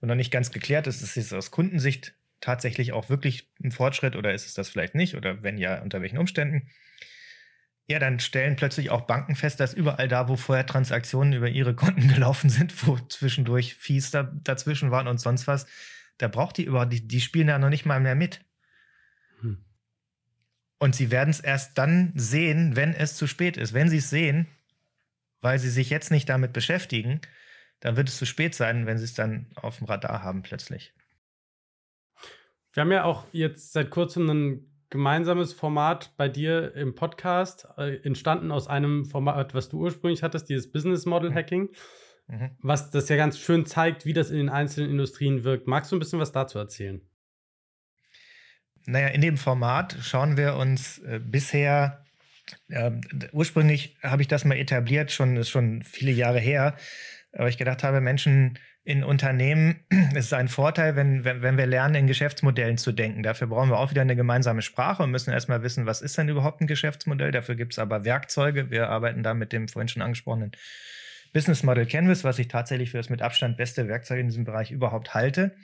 noch nicht ganz geklärt ist. Das ist aus Kundensicht tatsächlich auch wirklich ein Fortschritt oder ist es das vielleicht nicht? Oder wenn ja, unter welchen Umständen? Ja, dann stellen plötzlich auch Banken fest, dass überall da, wo vorher Transaktionen über ihre Konten gelaufen sind, wo zwischendurch Fees da, dazwischen waren und sonst was, da braucht die überhaupt, die, die spielen da noch nicht mal mehr mit. Hm. Und sie werden es erst dann sehen, wenn es zu spät ist. Wenn sie es sehen, weil sie sich jetzt nicht damit beschäftigen, dann wird es zu spät sein, wenn sie es dann auf dem Radar haben plötzlich. Wir haben ja auch jetzt seit kurzem ein gemeinsames Format bei dir im Podcast, äh, entstanden aus einem Format, was du ursprünglich hattest, dieses Business Model mhm. Hacking, mhm. was das ja ganz schön zeigt, wie das in den einzelnen Industrien wirkt. Magst du ein bisschen was dazu erzählen? Naja, in dem Format schauen wir uns äh, bisher, äh, ursprünglich habe ich das mal etabliert, schon, ist schon viele Jahre her, aber ich gedacht habe, Menschen in Unternehmen ist es ein Vorteil, wenn, wenn, wenn wir lernen, in Geschäftsmodellen zu denken. Dafür brauchen wir auch wieder eine gemeinsame Sprache und müssen erstmal wissen, was ist denn überhaupt ein Geschäftsmodell. Dafür gibt es aber Werkzeuge. Wir arbeiten da mit dem vorhin schon angesprochenen Business Model Canvas, was ich tatsächlich für das mit Abstand beste Werkzeug in diesem Bereich überhaupt halte.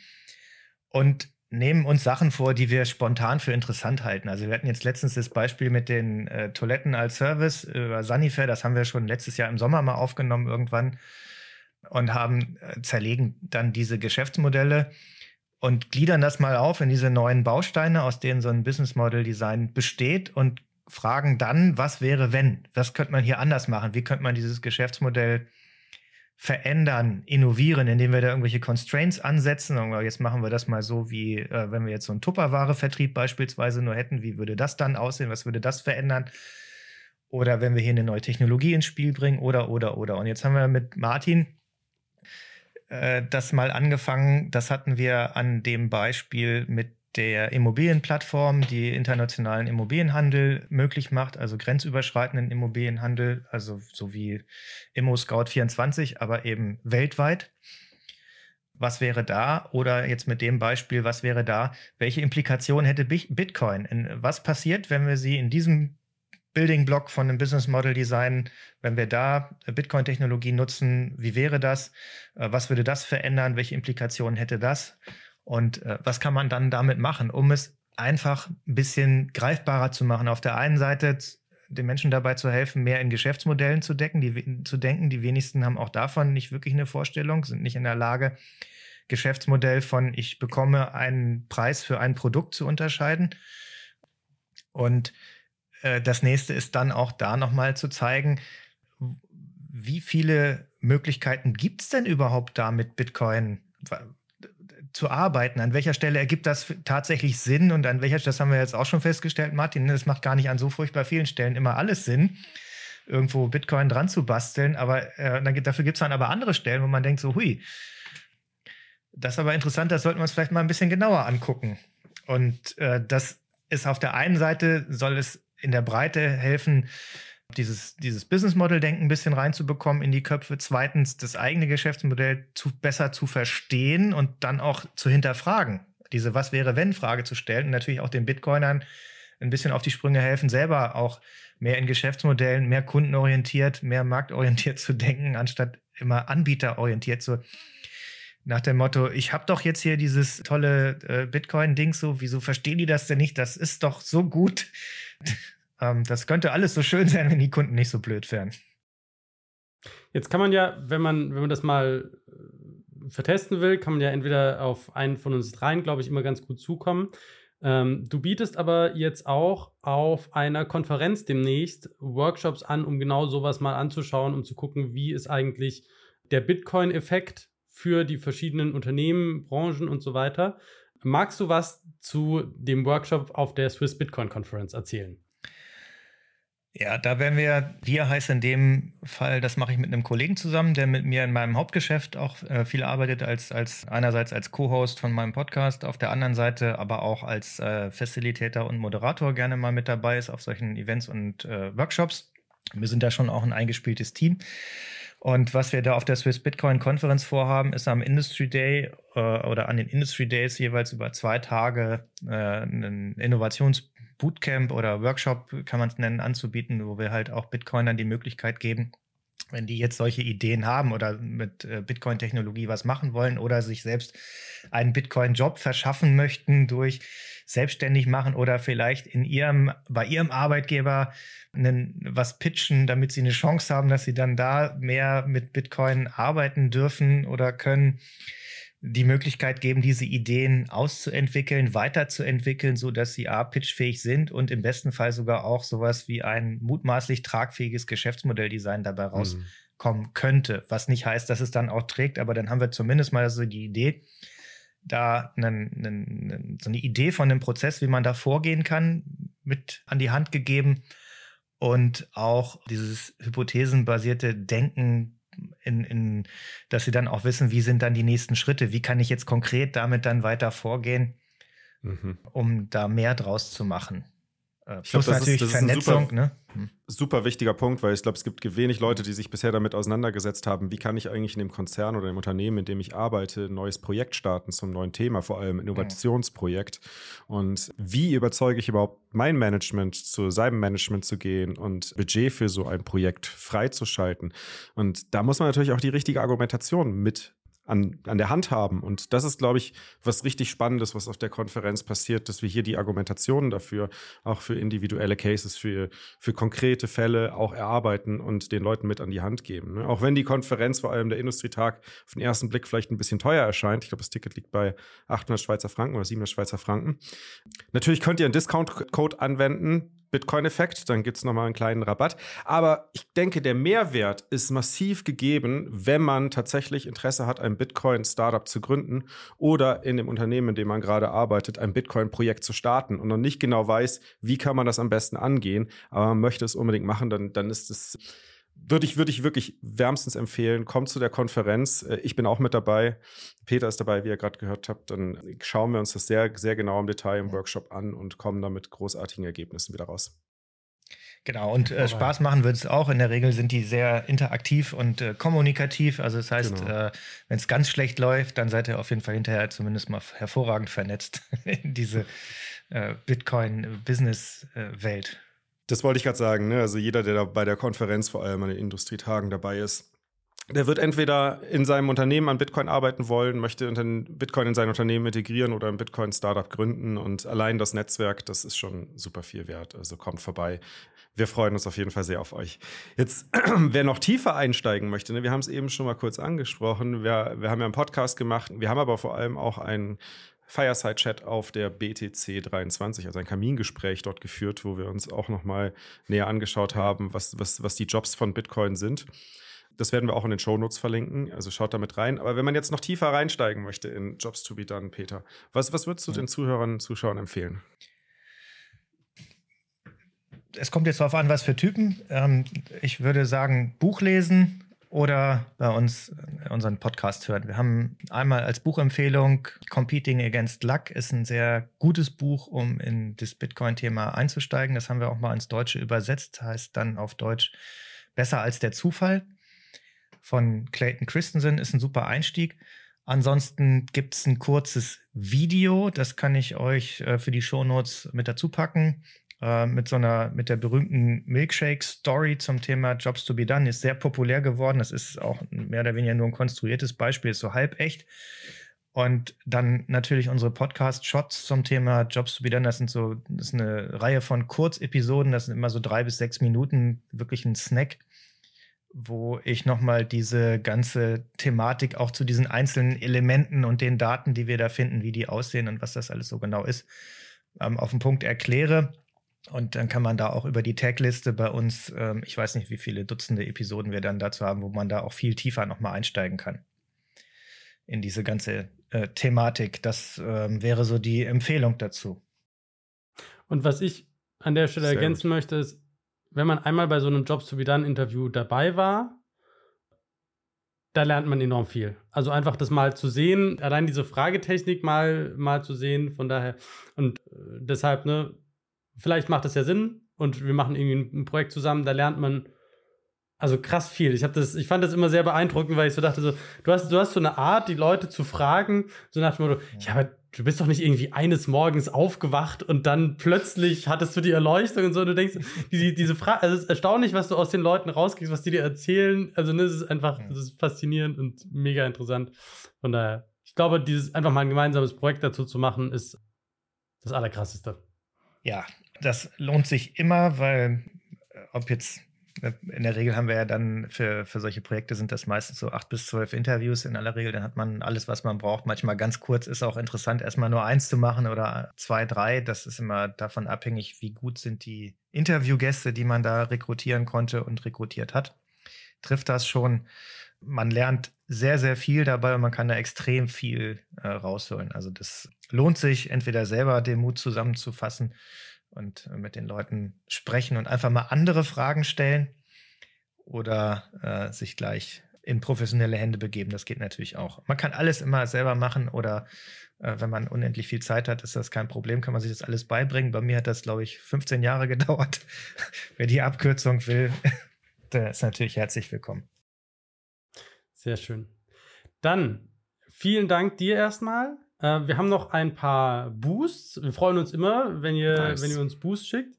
Und nehmen uns Sachen vor, die wir spontan für interessant halten. Also wir hatten jetzt letztens das Beispiel mit den äh, Toiletten als Service über Sanifair. Das haben wir schon letztes Jahr im Sommer mal aufgenommen irgendwann und haben äh, zerlegen dann diese Geschäftsmodelle und gliedern das mal auf in diese neuen Bausteine, aus denen so ein Business Model Design besteht und fragen dann, was wäre wenn? Was könnte man hier anders machen? Wie könnte man dieses Geschäftsmodell verändern, innovieren, indem wir da irgendwelche Constraints ansetzen. Und jetzt machen wir das mal so, wie äh, wenn wir jetzt so einen Tupperware-Vertrieb beispielsweise nur hätten, wie würde das dann aussehen? Was würde das verändern? Oder wenn wir hier eine neue Technologie ins Spiel bringen, oder, oder, oder. Und jetzt haben wir mit Martin äh, das mal angefangen. Das hatten wir an dem Beispiel mit der Immobilienplattform, die internationalen Immobilienhandel möglich macht, also grenzüberschreitenden Immobilienhandel, also so wie ImmoScout24, aber eben weltweit. Was wäre da? Oder jetzt mit dem Beispiel, was wäre da? Welche Implikation hätte Bitcoin? Was passiert, wenn wir sie in diesem Building Block von einem Business Model Design, wenn wir da Bitcoin-Technologie nutzen, wie wäre das? Äh, was würde das verändern? Welche Implikationen hätte das? Und äh, was kann man dann damit machen, um es einfach ein bisschen greifbarer zu machen? Auf der einen Seite den Menschen dabei zu helfen, mehr in Geschäftsmodellen zu decken, die, zu denken. Die wenigsten haben auch davon nicht wirklich eine Vorstellung, sind nicht in der Lage, Geschäftsmodell von ich bekomme einen Preis für ein Produkt zu unterscheiden. Und äh, das nächste ist dann auch da nochmal zu zeigen, wie viele Möglichkeiten gibt es denn überhaupt da mit Bitcoin zu arbeiten? An welcher Stelle ergibt das tatsächlich Sinn und an welcher, das haben wir jetzt auch schon festgestellt, Martin, das macht gar nicht an so furchtbar vielen Stellen immer alles Sinn, irgendwo Bitcoin dran zu basteln, aber äh, dafür gibt es dann aber andere Stellen, wo man denkt so, hui, das ist aber interessant, das sollten wir uns vielleicht mal ein bisschen genauer angucken. Und äh, das ist auf der einen Seite, soll es in der Breite helfen, dieses, dieses Business Model Denken ein bisschen reinzubekommen in die Köpfe. Zweitens, das eigene Geschäftsmodell zu, besser zu verstehen und dann auch zu hinterfragen. Diese Was wäre wenn Frage zu stellen und natürlich auch den Bitcoinern ein bisschen auf die Sprünge helfen, selber auch mehr in Geschäftsmodellen, mehr kundenorientiert, mehr marktorientiert zu denken, anstatt immer anbieterorientiert zu. Nach dem Motto, ich habe doch jetzt hier dieses tolle äh, Bitcoin-Ding so, wieso verstehen die das denn nicht? Das ist doch so gut. ähm, das könnte alles so schön sein, wenn die Kunden nicht so blöd wären. Jetzt kann man ja, wenn man, wenn man das mal äh, vertesten will, kann man ja entweder auf einen von uns dreien, glaube ich, immer ganz gut zukommen. Ähm, du bietest aber jetzt auch auf einer Konferenz demnächst Workshops an, um genau sowas mal anzuschauen, um zu gucken, wie ist eigentlich der Bitcoin-Effekt für die verschiedenen Unternehmen, Branchen und so weiter. Magst du was zu dem Workshop auf der Swiss Bitcoin Conference erzählen? Ja, da werden wir, wir heißt in dem Fall, das mache ich mit einem Kollegen zusammen, der mit mir in meinem Hauptgeschäft auch äh, viel arbeitet, als, als einerseits als Co-Host von meinem Podcast, auf der anderen Seite aber auch als äh, Facilitator und Moderator gerne mal mit dabei ist auf solchen Events und äh, Workshops. Wir sind da schon auch ein eingespieltes Team. Und was wir da auf der Swiss Bitcoin Konferenz vorhaben, ist am Industry Day äh, oder an den Industry Days jeweils über zwei Tage äh, ein Innovations- Bootcamp oder Workshop, kann man es nennen, anzubieten, wo wir halt auch Bitcoinern die Möglichkeit geben, wenn die jetzt solche Ideen haben oder mit äh, Bitcoin-Technologie was machen wollen oder sich selbst einen Bitcoin-Job verschaffen möchten durch selbstständig machen oder vielleicht in ihrem, bei ihrem Arbeitgeber einen, was pitchen, damit sie eine Chance haben, dass sie dann da mehr mit Bitcoin arbeiten dürfen oder können die Möglichkeit geben, diese Ideen auszuentwickeln, weiterzuentwickeln, so dass sie A, pitchfähig sind und im besten Fall sogar auch sowas wie ein mutmaßlich tragfähiges Geschäftsmodelldesign dabei mhm. rauskommen könnte. Was nicht heißt, dass es dann auch trägt, aber dann haben wir zumindest mal so die Idee, da einen, einen, so eine Idee von einem Prozess, wie man da vorgehen kann, mit an die Hand gegeben und auch dieses hypothesenbasierte Denken in, in, dass sie dann auch wissen, wie sind dann die nächsten Schritte, wie kann ich jetzt konkret damit dann weiter vorgehen, mhm. um da mehr draus zu machen. Äh, ich Plus glaub, natürlich ist, Vernetzung, super, ne? Hm. Super wichtiger Punkt, weil ich glaube, es gibt wenig Leute, die sich bisher damit auseinandergesetzt haben, wie kann ich eigentlich in dem Konzern oder im Unternehmen, in dem ich arbeite, ein neues Projekt starten zum neuen Thema, vor allem Innovationsprojekt. Und wie überzeuge ich überhaupt mein Management, zu seinem Management zu gehen und Budget für so ein Projekt freizuschalten? Und da muss man natürlich auch die richtige Argumentation mit an, an der Hand haben. Und das ist, glaube ich, was richtig Spannendes, was auf der Konferenz passiert, dass wir hier die Argumentationen dafür auch für individuelle Cases, für, für konkrete Fälle auch erarbeiten und den Leuten mit an die Hand geben. Ne? Auch wenn die Konferenz, vor allem der Industrietag, auf den ersten Blick vielleicht ein bisschen teuer erscheint. Ich glaube, das Ticket liegt bei 800 Schweizer Franken oder 700 Schweizer Franken. Natürlich könnt ihr einen Discount-Code anwenden Bitcoin-Effekt, dann gibt es nochmal einen kleinen Rabatt. Aber ich denke, der Mehrwert ist massiv gegeben, wenn man tatsächlich Interesse hat, ein Bitcoin-Startup zu gründen oder in dem Unternehmen, in dem man gerade arbeitet, ein Bitcoin-Projekt zu starten und noch nicht genau weiß, wie kann man das am besten angehen, aber man möchte es unbedingt machen, dann, dann ist es würde ich, würde ich wirklich wärmstens empfehlen. Kommt zu der Konferenz. Äh, ich bin auch mit dabei. Peter ist dabei, wie ihr gerade gehört habt. Dann schauen wir uns das sehr, sehr genau im Detail im Workshop an und kommen dann mit großartigen Ergebnissen wieder raus. Genau, und äh, Spaß machen wird es auch. In der Regel sind die sehr interaktiv und äh, kommunikativ. Also das heißt, genau. äh, wenn es ganz schlecht läuft, dann seid ihr auf jeden Fall hinterher zumindest mal hervorragend vernetzt in diese äh, Bitcoin-Business-Welt. Das wollte ich gerade sagen. Ne? Also jeder, der da bei der Konferenz vor allem an den Industrietagen dabei ist, der wird entweder in seinem Unternehmen an Bitcoin arbeiten wollen, möchte Bitcoin in sein Unternehmen integrieren oder ein Bitcoin-Startup gründen. Und allein das Netzwerk, das ist schon super viel wert. Also kommt vorbei. Wir freuen uns auf jeden Fall sehr auf euch. Jetzt, wer noch tiefer einsteigen möchte, ne, wir haben es eben schon mal kurz angesprochen. Wir, wir haben ja einen Podcast gemacht. Wir haben aber vor allem auch einen Fireside-Chat auf der BTC 23, also ein Kamingespräch dort geführt, wo wir uns auch nochmal näher angeschaut haben, was, was, was die Jobs von Bitcoin sind. Das werden wir auch in den Shownotes verlinken, also schaut damit rein. Aber wenn man jetzt noch tiefer reinsteigen möchte in Jobs to be done, Peter, was, was würdest du den Zuhörern und Zuschauern empfehlen? Es kommt jetzt darauf an, was für Typen. Ähm, ich würde sagen, Buch lesen, oder bei uns äh, unseren Podcast hören. Wir haben einmal als Buchempfehlung Competing Against Luck ist ein sehr gutes Buch, um in das Bitcoin-Thema einzusteigen. Das haben wir auch mal ins Deutsche übersetzt, heißt dann auf Deutsch Besser als der Zufall von Clayton Christensen ist ein super Einstieg. Ansonsten gibt es ein kurzes Video, das kann ich euch äh, für die Shownotes mit dazu packen. Äh, mit so einer, mit der berühmten Milkshake-Story zum Thema Jobs to be done, ist sehr populär geworden. Das ist auch mehr oder weniger nur ein konstruiertes Beispiel, ist so halb echt. Und dann natürlich unsere Podcast-Shots zum Thema Jobs to be done. Das sind so, das ist eine Reihe von Kurzepisoden, das sind immer so drei bis sechs Minuten, wirklich ein Snack, wo ich nochmal diese ganze Thematik auch zu diesen einzelnen Elementen und den Daten, die wir da finden, wie die aussehen und was das alles so genau ist, ähm, auf den Punkt erkläre. Und dann kann man da auch über die Tagliste bei uns, ähm, ich weiß nicht, wie viele Dutzende Episoden wir dann dazu haben, wo man da auch viel tiefer nochmal einsteigen kann in diese ganze äh, Thematik. Das ähm, wäre so die Empfehlung dazu. Und was ich an der Stelle Sehr ergänzen gut. möchte, ist, wenn man einmal bei so einem Jobs to be done Interview dabei war, da lernt man enorm viel. Also einfach das mal zu sehen, allein diese Fragetechnik mal, mal zu sehen, von daher. Und äh, deshalb, ne, vielleicht macht das ja Sinn und wir machen irgendwie ein Projekt zusammen, da lernt man also krass viel. Ich das, ich fand das immer sehr beeindruckend, weil ich so dachte, so, du hast, du hast so eine Art, die Leute zu fragen, so nach dem Motto, ja, aber du bist doch nicht irgendwie eines Morgens aufgewacht und dann plötzlich hattest du die Erleuchtung und so. Und du denkst, die, diese Frage, also es ist erstaunlich, was du aus den Leuten rauskriegst, was die dir erzählen. Also, ne, es ist einfach, es ist faszinierend und mega interessant. Von daher, ich glaube, dieses einfach mal ein gemeinsames Projekt dazu zu machen, ist das Allerkrasseste. Ja, das lohnt sich immer, weil äh, ob jetzt äh, in der Regel haben wir ja dann für, für solche Projekte sind das meistens so acht bis zwölf Interviews in aller Regel. Dann hat man alles, was man braucht. Manchmal ganz kurz ist auch interessant, erstmal nur eins zu machen oder zwei, drei. Das ist immer davon abhängig, wie gut sind die Interviewgäste, die man da rekrutieren konnte und rekrutiert hat. Trifft das schon. Man lernt sehr, sehr viel dabei und man kann da extrem viel äh, rausholen. Also das lohnt sich, entweder selber den Mut zusammenzufassen und äh, mit den Leuten sprechen und einfach mal andere Fragen stellen oder äh, sich gleich in professionelle Hände begeben. Das geht natürlich auch. Man kann alles immer selber machen oder äh, wenn man unendlich viel Zeit hat, ist das kein Problem, kann man sich das alles beibringen. Bei mir hat das, glaube ich, 15 Jahre gedauert. Wer die Abkürzung will, der ist natürlich herzlich willkommen. Sehr schön. Dann vielen Dank dir erstmal. Äh, wir haben noch ein paar Boosts. Wir freuen uns immer, wenn ihr, nice. wenn ihr uns Boosts schickt.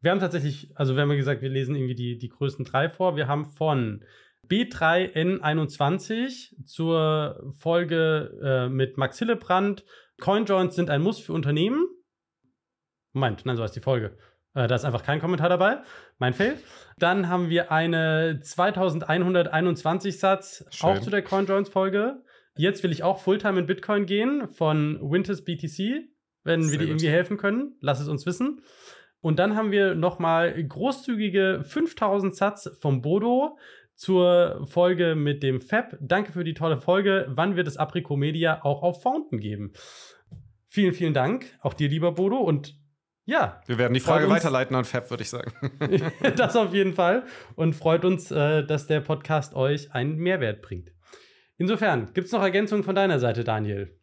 Wir haben tatsächlich, also wir haben ja gesagt, wir lesen irgendwie die, die größten drei vor. Wir haben von B3N21 zur Folge äh, mit Max Hillebrand. Coinjoins sind ein Muss für Unternehmen. Moment, nein, so heißt die Folge. Äh, da ist einfach kein Kommentar dabei. Mein Fail. Dann haben wir eine 2121 Satz, Schön. auch zu der CoinJoins-Folge. Jetzt will ich auch Fulltime in Bitcoin gehen von Winters BTC. Wenn Sehr wir dir irgendwie helfen können, lass es uns wissen. Und dann haben wir nochmal großzügige 5000 Satz vom Bodo zur Folge mit dem Fab. Danke für die tolle Folge. Wann wird es Aprico Media auch auf Fountain geben? Vielen, vielen Dank. Auch dir, lieber Bodo. Und ja. Wir werden die Frage weiterleiten an Fab, würde ich sagen. das auf jeden Fall. Und freut uns, äh, dass der Podcast euch einen Mehrwert bringt. Insofern, gibt es noch Ergänzungen von deiner Seite, Daniel?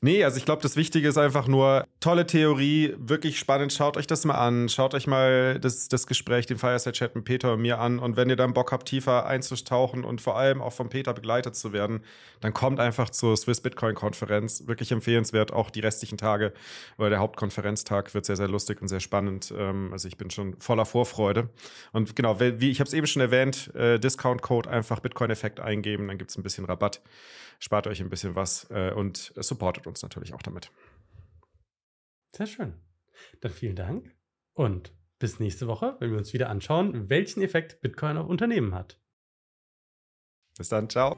Nee, also ich glaube, das Wichtige ist einfach nur, tolle Theorie, wirklich spannend. Schaut euch das mal an. Schaut euch mal das, das Gespräch, den Fireside-Chat mit Peter und mir an. Und wenn ihr dann Bock habt, tiefer einzutauchen und vor allem auch von Peter begleitet zu werden, dann kommt einfach zur Swiss Bitcoin-Konferenz. Wirklich empfehlenswert, auch die restlichen Tage, weil der Hauptkonferenztag wird sehr, sehr lustig und sehr spannend. Ähm, also ich bin schon voller Vorfreude. Und genau, wie ich habe es eben schon erwähnt, äh, Discount-Code einfach Bitcoin-Effekt eingeben, dann gibt es ein bisschen Rabatt spart euch ein bisschen was äh, und supportet uns natürlich auch damit. Sehr schön. Dann vielen Dank und bis nächste Woche, wenn wir uns wieder anschauen, welchen Effekt Bitcoin auf Unternehmen hat. Bis dann, ciao.